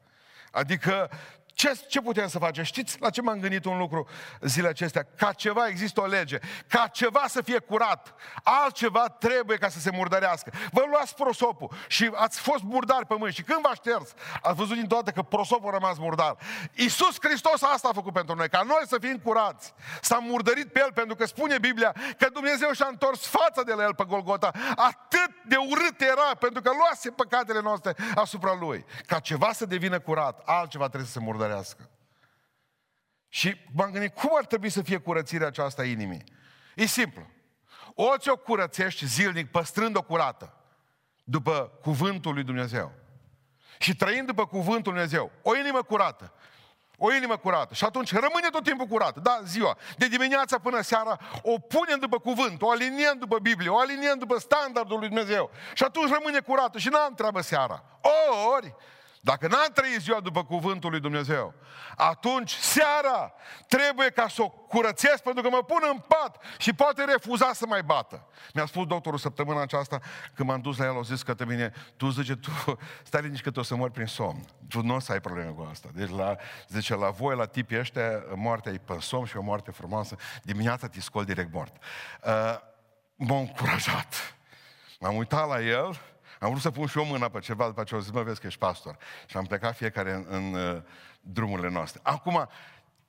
Adică ce, ce putem să facem? Știți la ce m-am gândit un lucru zilele acestea? Ca ceva există o lege, ca ceva să fie curat, altceva trebuie ca să se murdărească. Vă luați prosopul și ați fost murdari pe mâini și când v-a șters, ați văzut din toate că prosopul a rămas murdar. Iisus Hristos asta a făcut pentru noi, ca noi să fim curați. S-a murdărit pe El pentru că spune Biblia că Dumnezeu și-a întors fața de la El pe Golgota. Atât de urât era pentru că luase păcatele noastre asupra Lui. Ca ceva să devină curat, altceva trebuie să se murdărească murdărească. Și m-am gândit, cum ar trebui să fie curățirea aceasta a inimii? E simplu. O ți-o curățești zilnic, păstrând-o curată, după cuvântul lui Dumnezeu. Și trăind după cuvântul lui Dumnezeu. O inimă curată. O inimă curată. Și atunci rămâne tot timpul curată. Da, ziua. De dimineața până seara o punem după cuvânt, o aliniem după Biblie, o aliniem după standardul lui Dumnezeu. Și atunci rămâne curată și n-am treabă seara. Ori, dacă n-am trăit ziua după cuvântul lui Dumnezeu, atunci seara trebuie ca să o curățesc pentru că mă pun în pat și poate refuza să mai bată. Mi-a spus doctorul săptămâna aceasta, când m-am dus la el, a zis că mine, tu zice, tu stai liniști că tu o să mori prin somn. Tu nu o să ai probleme cu asta. Deci la, zice, la voi, la tipii ăștia, moartea e pe somn și o moarte frumoasă. Dimineața te scol direct mort. Uh, m-a încurajat. M-am uitat la el am vrut să pun și o mână pe ceva, după ce au zis, mă, vezi că ești pastor. Și am plecat fiecare în, în uh, drumurile noastre. Acum,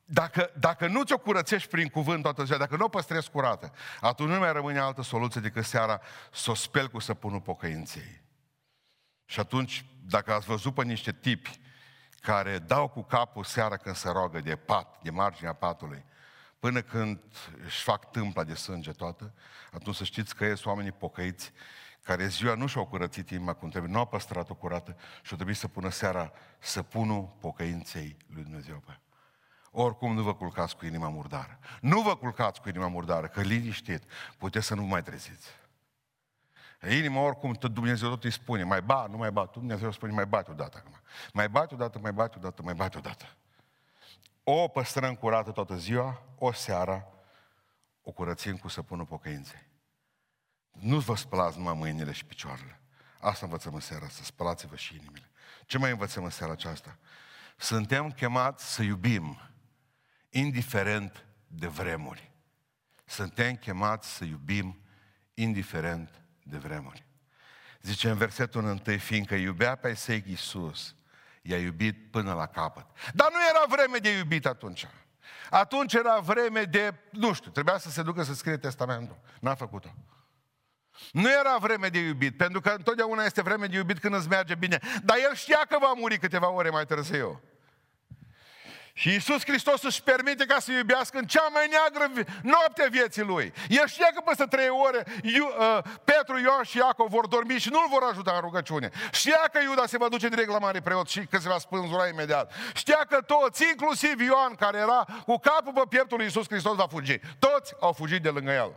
dacă, dacă nu ți-o curățești prin cuvânt toată ziua, dacă nu o păstrezi curată, atunci nu mai rămâne altă soluție decât seara să o speli cu săpunul pocăinței. Și atunci, dacă ați văzut pe niște tipi care dau cu capul seara când se roagă de pat, de marginea patului, până când își fac tâmpla de sânge toată, atunci să știți că ești oamenii pocăiți care ziua nu și-au curățit inima cum trebuie, nu au păstrat-o curată și au trebuit să pună seara săpunul pocăinței lui Dumnezeu pe Oricum nu vă culcați cu inima murdară. Nu vă culcați cu inima murdară, că liniștit puteți să nu mai treziți. Inima oricum, tot Dumnezeu tot îi spune, mai ba, nu mai ba, tu Dumnezeu spune, mai bate odată acum. Mai bate odată, mai bate odată, mai bate odată. O păstrăm curată toată ziua, o seara, o curățim cu săpunul pocăinței. Nu vă spălați numai mâinile și picioarele. Asta învățăm în seara asta, spălați-vă și inimile. Ce mai învățăm în seara aceasta? Suntem chemați să iubim, indiferent de vremuri. Suntem chemați să iubim, indiferent de vremuri. Zice în versetul 1, fiindcă iubea pe Isaic Iisus, i-a iubit până la capăt. Dar nu era vreme de iubit atunci. Atunci era vreme de, nu știu, trebuia să se ducă să scrie testamentul. N-a făcut-o. Nu era vreme de iubit, pentru că întotdeauna este vreme de iubit când îți merge bine. Dar el știa că va muri câteva ore mai târziu. Și Iisus Hristos își permite ca să iubească în cea mai neagră noapte vieții lui. El știa că peste trei ore Iu, uh, Petru, Ioan și Iacov vor dormi și nu-l vor ajuta în rugăciune. Știa că Iuda se va duce direct la mare preot și că se va spânzura imediat. Știa că toți, inclusiv Ioan, care era cu capul pe pieptul lui Iisus Hristos, va fugi. Toți au fugit de lângă el.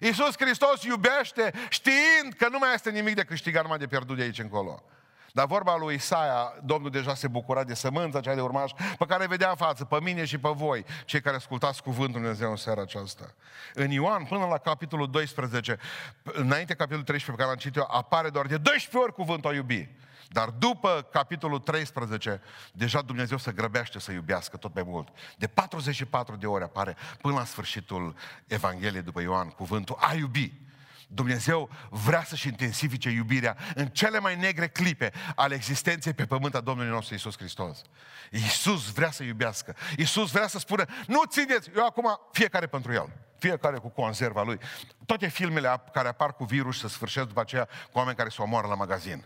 Iisus Hristos iubește știind că nu mai este nimic de câștigat, numai de pierdut de aici încolo. Dar vorba lui Isaia, Domnul deja se bucura de sămânța cea de urmaș, pe care vedea în față, pe mine și pe voi, cei care ascultați cuvântul Lui Dumnezeu în seara aceasta. În Ioan, până la capitolul 12, înainte capitolul 13 pe care l-am citit eu, apare doar de 12 ori cuvântul a iubi. Dar după capitolul 13, deja Dumnezeu se grăbește să iubească tot mai mult. De 44 de ori apare până la sfârșitul Evangheliei după Ioan cuvântul a iubi. Dumnezeu vrea să-și intensifice iubirea în cele mai negre clipe ale existenței pe pământ a Domnului nostru Isus Hristos. Isus vrea să iubească. Isus vrea să spună, nu țineți, eu acum fiecare pentru el. Fiecare cu conserva lui. Toate filmele care apar cu virus să sfârșesc după aceea cu oameni care se omoară la magazin.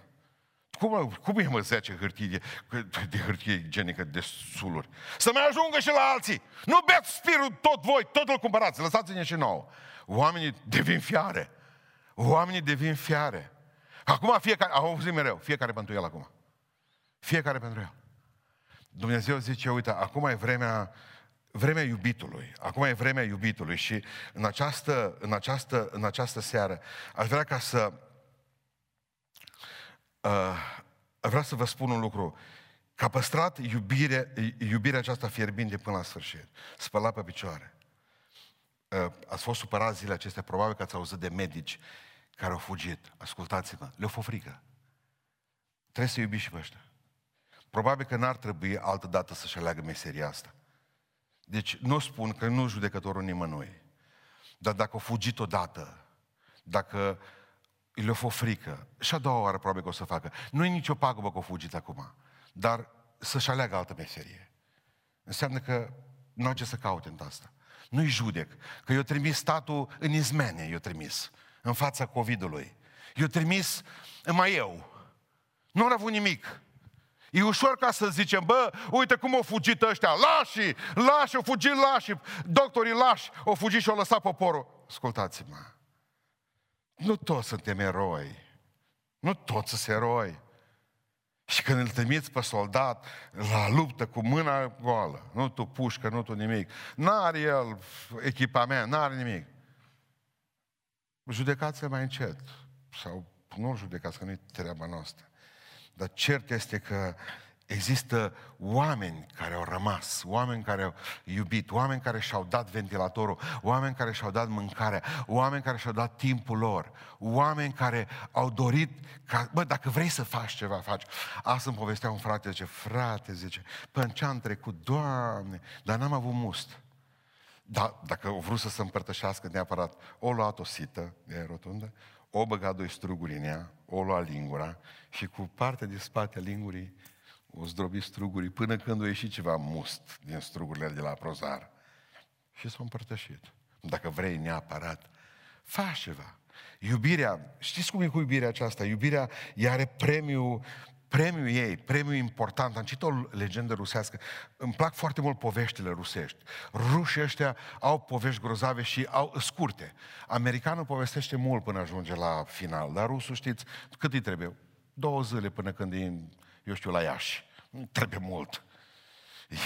Cum, cum e mă 10 hârtie de, de hârtie igienică de suluri? Să mai ajungă și la alții. Nu beți spirul tot voi, tot îl cumpărați, lăsați-ne și nouă. Oamenii devin fiare. Oamenii devin fiare. Acum fiecare, au auzit mereu, fiecare pentru el acum. Fiecare pentru el. Dumnezeu zice, uite, acum e vremea, vremea iubitului. Acum e vremea iubitului și în această, în această, în această seară aș vrea ca să uh, vreau să vă spun un lucru. Că a păstrat iubire, iubirea aceasta fierbinte până la sfârșit. Spălat pe picioare. Uh, ați fost supărați zilele acestea, probabil că ați auzit de medici care au fugit. Ascultați-mă, le-au fost frică. Trebuie să iubiți și pe ăștia. Probabil că n-ar trebui altă dată să-și aleagă meseria asta. Deci nu spun că nu judecătorul nimănui. Dar dacă au fugit odată, dacă le-a fost frică, și a doua oară probabil că o să facă. Nu e nicio pagubă că au fugit acum, dar să-și aleagă altă meserie. Înseamnă că nu au ce să caute în asta. Nu-i judec, că eu trimis statul în izmene, eu trimis în fața COVID-ului. Eu trimis mai eu. Nu au avut nimic. E ușor ca să zicem, bă, uite cum au fugit ăștia, lași, lași, au fugit lași, doctorii lași, au fugit și au lăsat poporul. Ascultați-mă, nu toți suntem eroi, nu toți sunt eroi. Și când îl trimiți pe soldat la luptă cu mâna goală, nu tu pușcă, nu tu nimic, n-are el echipament, n-are nimic judecați mai încet. Sau nu judecați, că nu e treaba noastră. Dar cert este că există oameni care au rămas, oameni care au iubit, oameni care și-au dat ventilatorul, oameni care și-au dat mâncarea, oameni care și-au dat timpul lor, oameni care au dorit ca, bă, dacă vrei să faci ceva, faci. Asta îmi povestea un frate, zice, frate, zice, până ce am trecut, Doamne, dar n-am avut must. Da, dacă au vrut să se împărtășească neapărat, o luat o sită de rotundă, o băgat doi struguri în ea, o lua lingura și cu partea de spate a lingurii o zdrobi strugurii până când o ieși ceva must din strugurile de la prozar. Și s-a împărtășit. Dacă vrei neapărat, faci ceva. Iubirea, știți cum e cu iubirea aceasta? Iubirea ea are premiul premiul ei, premiul important, am citit o legendă rusească, îmi plac foarte mult poveștile rusești. Rușii ăștia au povești grozave și au scurte. Americanul povestește mult până ajunge la final, dar rusul știți cât îi trebuie? Două zile până când e, eu știu, la Iași. Nu trebuie mult.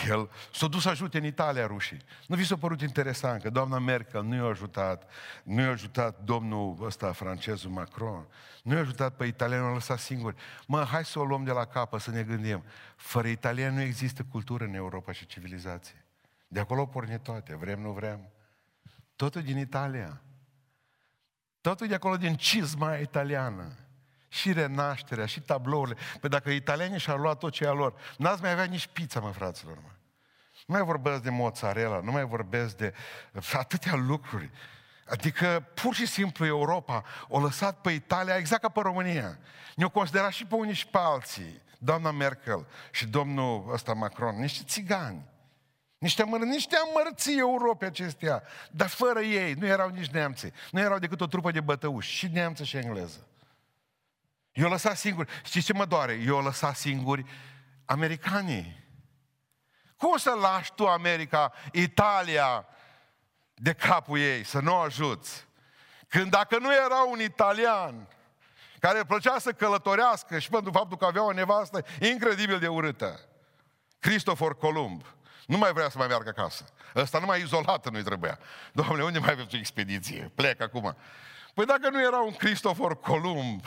El s-a dus să ajute în Italia rușii. Nu vi s-a părut interesant că doamna Merkel nu i-a ajutat, nu i-a ajutat domnul ăsta francezul Macron, nu i-a ajutat pe italieni, a lăsat singuri. Mă, hai să o luăm de la capă, să ne gândim. Fără italieni nu există cultură în Europa și civilizație. De acolo porne toate, vrem, nu vrem. Totul din Italia. Totul de acolo din cizma italiană și renașterea, și tablourile. Păi dacă italienii și-ar lua tot ce a lor, n-ați mai avea nici pizza, mă, fraților, mă. Nu mai vorbesc de mozzarella, nu mai vorbesc de atâtea lucruri. Adică, pur și simplu, Europa o lăsat pe Italia exact ca pe România. Ne-o considera și pe unii și pe alții. Doamna Merkel și domnul ăsta Macron, niște țigani. Niște, amăr- niște amărții Europei acestea. Dar fără ei nu erau nici neamții. Nu erau decât o trupă de bătăuși. Și neamță și engleză. Eu lăsat singuri. Știți ce mă doare? Eu lăsat singuri americanii. Cum să lași tu America, Italia, de capul ei, să nu o ajuți? Când dacă nu era un italian care plăcea să călătorească și pentru faptul că avea o nevastă incredibil de urâtă, Cristofor Columb, nu mai vrea să mai meargă acasă. Ăsta numai izolată nu-i trebuia. Doamne, unde mai aveți o expediție? Plec acum. Păi dacă nu era un Cristofor Columb,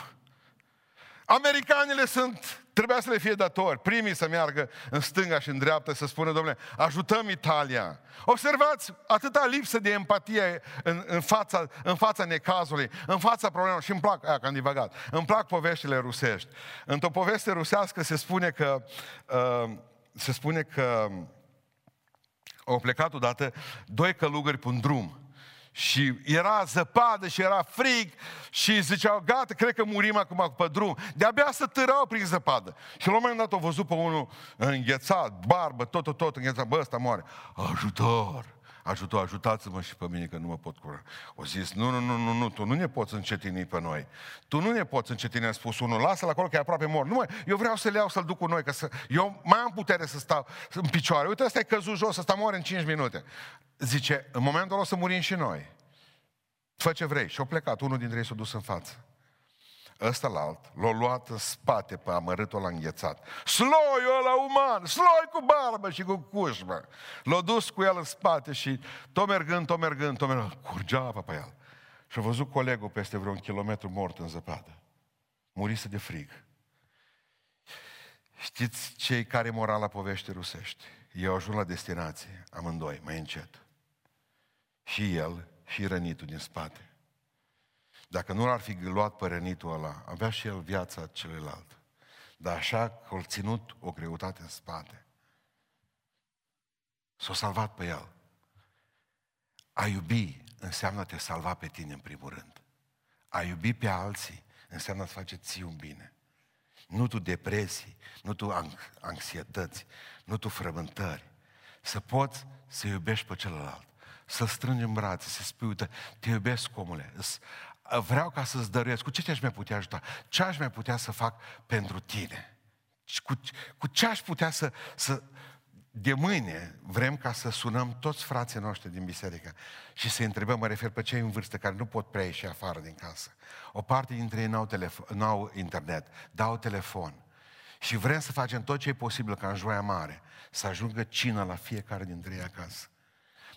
Americanile sunt, trebuia să le fie datori, primii să meargă în stânga și în dreapta să spună, domnule, ajutăm Italia. Observați atâta lipsă de empatie în, în, fața, în fața necazului, în fața problemelor. Și îmi plac, aia, că am divagat, îmi plac poveștile rusești. Într-o poveste rusească se spune că, uh, se spune că au plecat odată doi călugări pe un drum și era zăpadă și era frig și ziceau, gata, cred că murim acum pe drum. De-abia să târau prin zăpadă. Și la un moment dat au văzut pe unul înghețat, barbă, tot, tot, tot înghețat. Bă, ăsta moare. Ajutor! Ajutor, ajutați-mă și pe mine că nu mă pot cura. O zis, nu, nu, nu, nu, nu, tu nu ne poți încetini pe noi. Tu nu ne poți încetini, a spus unul, lasă-l acolo că e aproape mor. Nu, mă, eu vreau să-l iau, să-l duc cu noi, că să, eu mai am putere să stau în picioare. Uite, ăsta e căzut jos, ăsta moare în 5 minute. Zice, în momentul ăla o să murim și noi. Fă ce vrei. Și-a plecat, unul dintre ei s-a dus în față. Ăsta la alt, l-a luat în spate pe amărâtul la înghețat. Sloiul ăla uman, sloi cu barbă și cu cușmă. L-a dus cu el în spate și tot mergând, tot mergând, tot mergând, curgea apa pe el. Și a văzut colegul peste vreo un kilometru mort în zăpadă. Murise de frig. Știți cei care morala povești rusești? Eu ajung la destinație, amândoi, mai încet. Și el, și rănitul din spate. Dacă nu l-ar fi luat pe rănitul ăla, avea și el viața celălalt. Dar așa că l ținut o greutate în spate. S-a salvat pe el. A iubi înseamnă a te salva pe tine în primul rând. A iubi pe alții înseamnă să face ție un bine. Nu tu depresii, nu tu anxietăți, nu tu frământări. Să poți să iubești pe celălalt să strângi în brațe, să spui, uite, te iubesc, omule, vreau ca să-ți dăruiesc. Cu ce te-aș mai putea ajuta? Ce aș mai putea să fac pentru tine? Cu, cu ce aș putea să, să... De mâine vrem ca să sunăm toți frații noștri din biserică și să întrebăm, mă refer pe cei în vârstă care nu pot prea ieși afară din casă. O parte dintre ei n-au, telefon, n-au internet, dau telefon. Și vrem să facem tot ce e posibil ca în joia mare să ajungă cină la fiecare dintre ei acasă.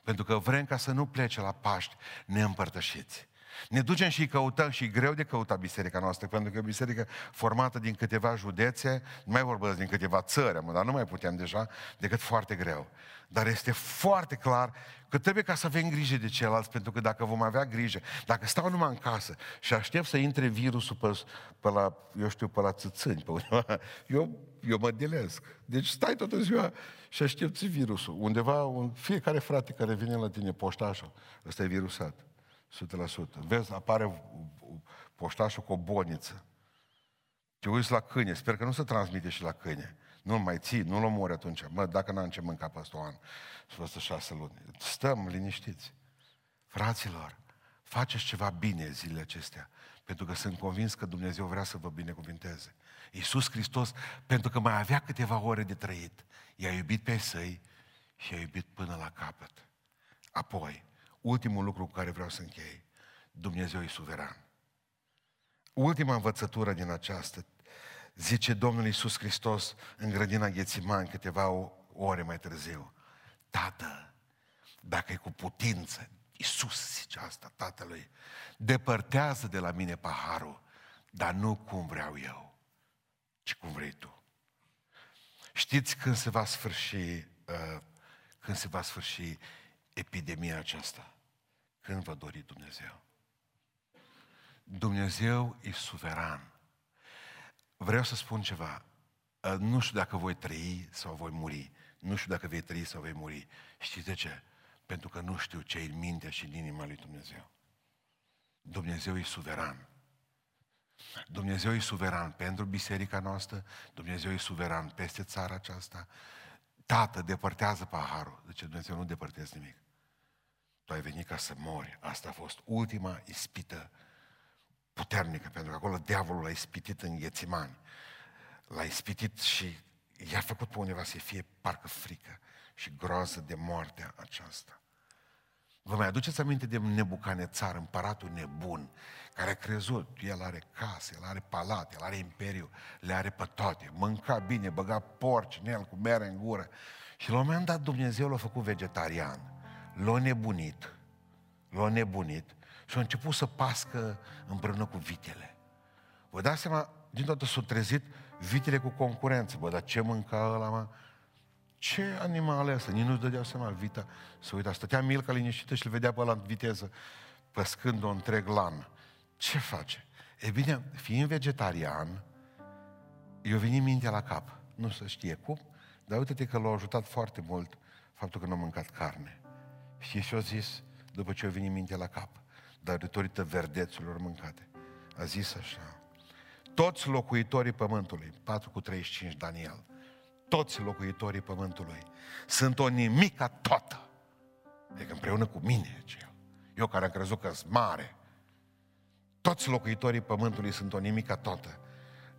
Pentru că vrem ca să nu plece la Paști neîmpărtășiți. Ne ducem și căutăm și greu de căutat biserica noastră, pentru că e biserică formată din câteva județe, nu mai vorbesc din câteva țări, dar nu mai putem deja, decât foarte greu. Dar este foarte clar că trebuie ca să avem grijă de ceilalți, pentru că dacă vom avea grijă, dacă stau numai în casă și aștept să intre virusul pe, pe la, eu știu, pe la țâțâni, pe undeva, eu, eu mă delesc. Deci stai toată ziua și aștepți virusul. Undeva, un, fiecare frate care vine la tine, poștașul, ăsta e virusat. 100%. Vezi, apare poștașul cu o boniță. Te uiți la câine, sper că nu se transmite și la câine. Nu-l mai ții, nu-l omori atunci. Mă, dacă n-am ce mânca peste un an, peste șase luni. Stăm liniștiți. Fraților, faceți ceva bine zilele acestea, pentru că sunt convins că Dumnezeu vrea să vă binecuvinteze. Iisus Hristos, pentru că mai avea câteva ore de trăit, i-a iubit pe săi și i-a iubit până la capăt. Apoi, ultimul lucru cu care vreau să închei, Dumnezeu e suveran. Ultima învățătură din această zice Domnul Iisus Hristos în grădina Ghețiman câteva ore mai târziu. Tată, dacă e cu putință, Iisus zice asta Tatălui, depărtează de la mine paharul, dar nu cum vreau eu, ci cum vrei tu. Știți când se va sfârși, uh, când se va sfârși epidemia aceasta? Când va dori Dumnezeu? Dumnezeu e suveran. Vreau să spun ceva. Uh, nu știu dacă voi trăi sau voi muri. Nu știu dacă vei trăi sau vei muri. Știți de ce? Pentru că nu știu ce e în mintea și în inima lui Dumnezeu. Dumnezeu e suveran. Dumnezeu e suveran pentru biserica noastră, Dumnezeu e suveran peste țara aceasta. Tată, depărtează paharul. Zice Dumnezeu, nu depărtezi nimic. Tu ai venit ca să mori. Asta a fost ultima ispită puternică, pentru că acolo diavolul l-a ispitit în ghețimani. L-a ispitit și i-a făcut pe undeva să fie parcă frică și groază de moartea aceasta. Vă mai aduceți aminte de Nebucanețar, împăratul nebun, care a crezut, el are case, el are palate, el are imperiu, le are pe toate, mânca bine, băga porci în el cu mere în gură. Și la un moment dat Dumnezeu l-a făcut vegetarian, l-a nebunit, l-a nebunit și a început să pască împreună cu vitele. Vă dați seama, din toată s-au trezit vitele cu concurență. Bă, dar ce mânca ăla, mă? Ce animale ăsta? Nici nu-și dădeau seama, vita. Să uita, stătea Milca liniștită și îl vedea pe ăla în viteză, păscând o întreg lan. Ce face? E bine, fiind vegetarian, eu venit mintea la cap. Nu se știe cum, dar uite-te că l-a ajutat foarte mult faptul că nu a mâncat carne. Și și-a zis, după ce a venit mintea la cap, dar datorită verdețurilor mâncate. A zis așa, toți locuitorii pământului, 4 cu 35 Daniel, toți locuitorii pământului sunt o nimica toată. Adică împreună cu mine, cel. Eu care am crezut că sunt mare. Toți locuitorii pământului sunt o nimica toată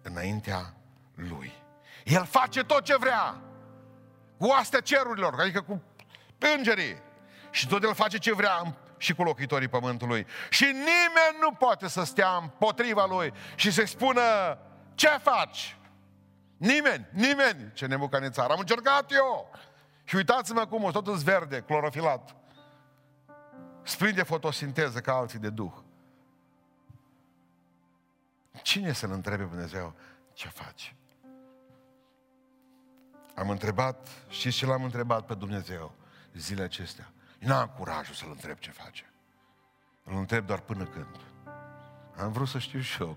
înaintea lui. El face tot ce vrea. Cu astea cerurilor, adică cu îngerii. Și tot el face ce vrea și cu locuitorii pământului. Și nimeni nu poate să stea împotriva lui și să-i spună ce faci? Nimeni, nimeni. Ce nebucanițar. Am încercat eu. Și uitați-mă cum, tot în verde, clorofilat. Sprinde fotosinteză ca alții de duh. Cine să-L întrebe Dumnezeu ce faci? Am întrebat, știți ce l-am întrebat pe Dumnezeu zilele acestea? N-am curajul să-L întreb ce face. Îl întreb doar până când. Am vrut să știu și eu,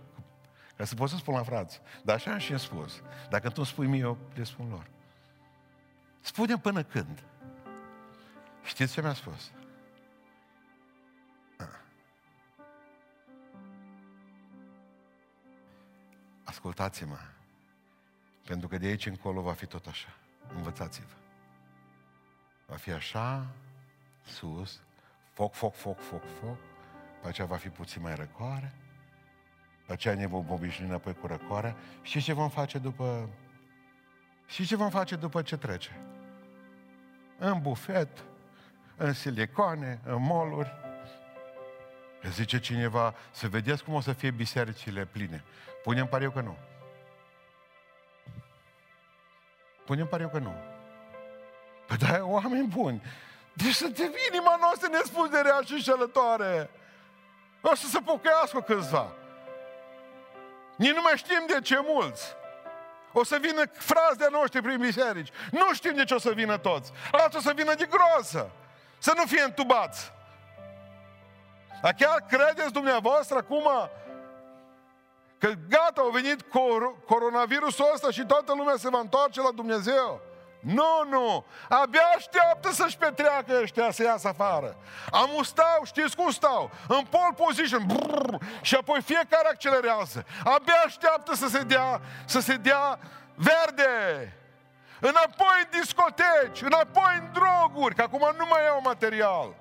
ca să pot să spun la frați. Dar așa am și spus. Dacă tu îmi spui mie, eu le spun lor. spune până când. Știți ce mi-a spus? Ascultați-mă. Pentru că de aici încolo va fi tot așa. Învățați-vă. Va fi așa, sus, foc, foc, foc, foc, foc, pe aceea va fi puțin mai răcoare, pe aceea ne vom obișnui înapoi cu răcoarea. Și ce vom face după... Și ce vom face după ce trece? În bufet, în silicoane, în moluri. Zice cineva, să vedeți cum o să fie bisericile pline. Punem pariu că nu. Punem pariu că nu. Păi da, oameni buni, deci să te inima noastră nespus de rea și șelătoare. O să se pocăiască câțiva. Nici nu mai știm de ce mulți. O să vină frazi de noștri prin biserici. Nu știm de ce o să vină toți. Alții o să vină de groază. Să nu fie întubați. Dar chiar credeți dumneavoastră acum că gata, a venit cor- coronavirusul ăsta și toată lumea se va întoarce la Dumnezeu? Nu, nu! Abia așteaptă să-și petreacă ăștia să iasă afară. Am stau, știți cum stau? În pole position. Brrr, și apoi fiecare accelerează. Abia așteaptă să se dea, să se dea verde. Înapoi în discoteci, înapoi în droguri, că acum nu mai au material.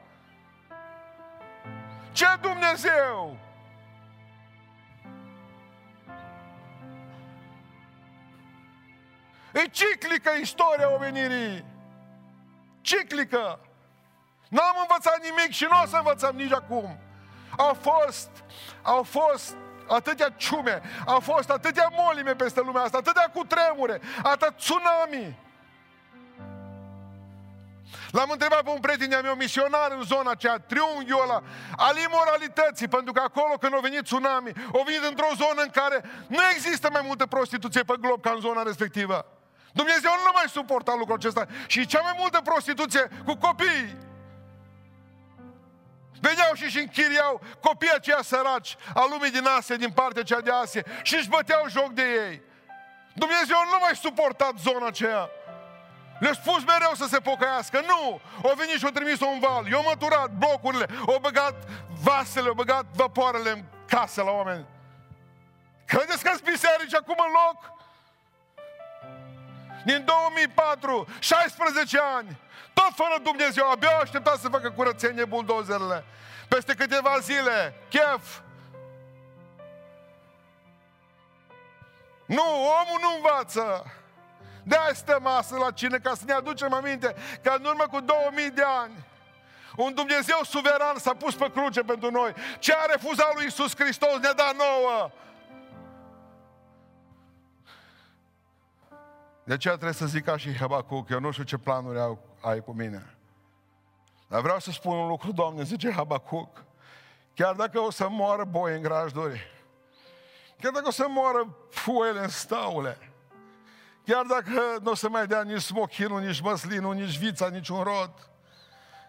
Ce Dumnezeu? E ciclică istoria omenirii. Ciclică. N-am învățat nimic și nu o să învățăm nici acum. Au fost, au fost atâtea ciume, au fost atâtea molime peste lumea asta, atâtea cutremure, atât tsunami. L-am întrebat pe un prieten de meu, misionar în zona aceea, triunghiul ăla, al imoralității, pentru că acolo când a venit tsunami, a venit într-o zonă în care nu există mai multă prostituție pe glob ca în zona respectivă. Dumnezeu nu mai suporta lucrul acesta. Și cea mai multă prostituție cu copii. Veneau și își închiriau copiii aceia săraci al lumii din Asia, din partea cea de Asia și își băteau joc de ei. Dumnezeu nu mai suportat zona aceea. Le-a spus mereu să se pocăiască. Nu! O venit și o trimis un val. I-au măturat blocurile, au băgat vasele, au băgat vapoarele în casă la oameni. Credeți că sunt biserici acum în loc? Din 2004, 16 ani, tot fără Dumnezeu, abia așteptat să facă curățenie buldozerele. Peste câteva zile, chef. Nu, omul nu învață. de asta stă masă la cine, ca să ne aducem aminte că în urmă cu 2000 de ani, un Dumnezeu suveran s-a pus pe cruce pentru noi. Ce a refuzat lui Isus Hristos ne-a dat nouă. De aceea trebuie să zic ca și Habacuc, eu nu știu ce planuri ai, ai cu mine. Dar vreau să spun un lucru, Doamne, zice Habacuc, chiar dacă o să moară boi în grajduri, chiar dacă o să moară foile în staule, chiar dacă nu o să mai dea nici smochinul, nici măslinul, nici vița, nici un rod,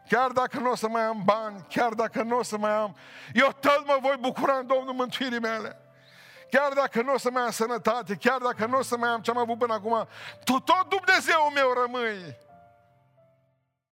chiar dacă nu o să mai am bani, chiar dacă nu o să mai am, eu tot mă voi bucura în Domnul mântuirii mele. Chiar dacă nu o să mai am sănătate, chiar dacă nu o să mai am ce am avut până acum, tu tot Dumnezeu meu rămâi.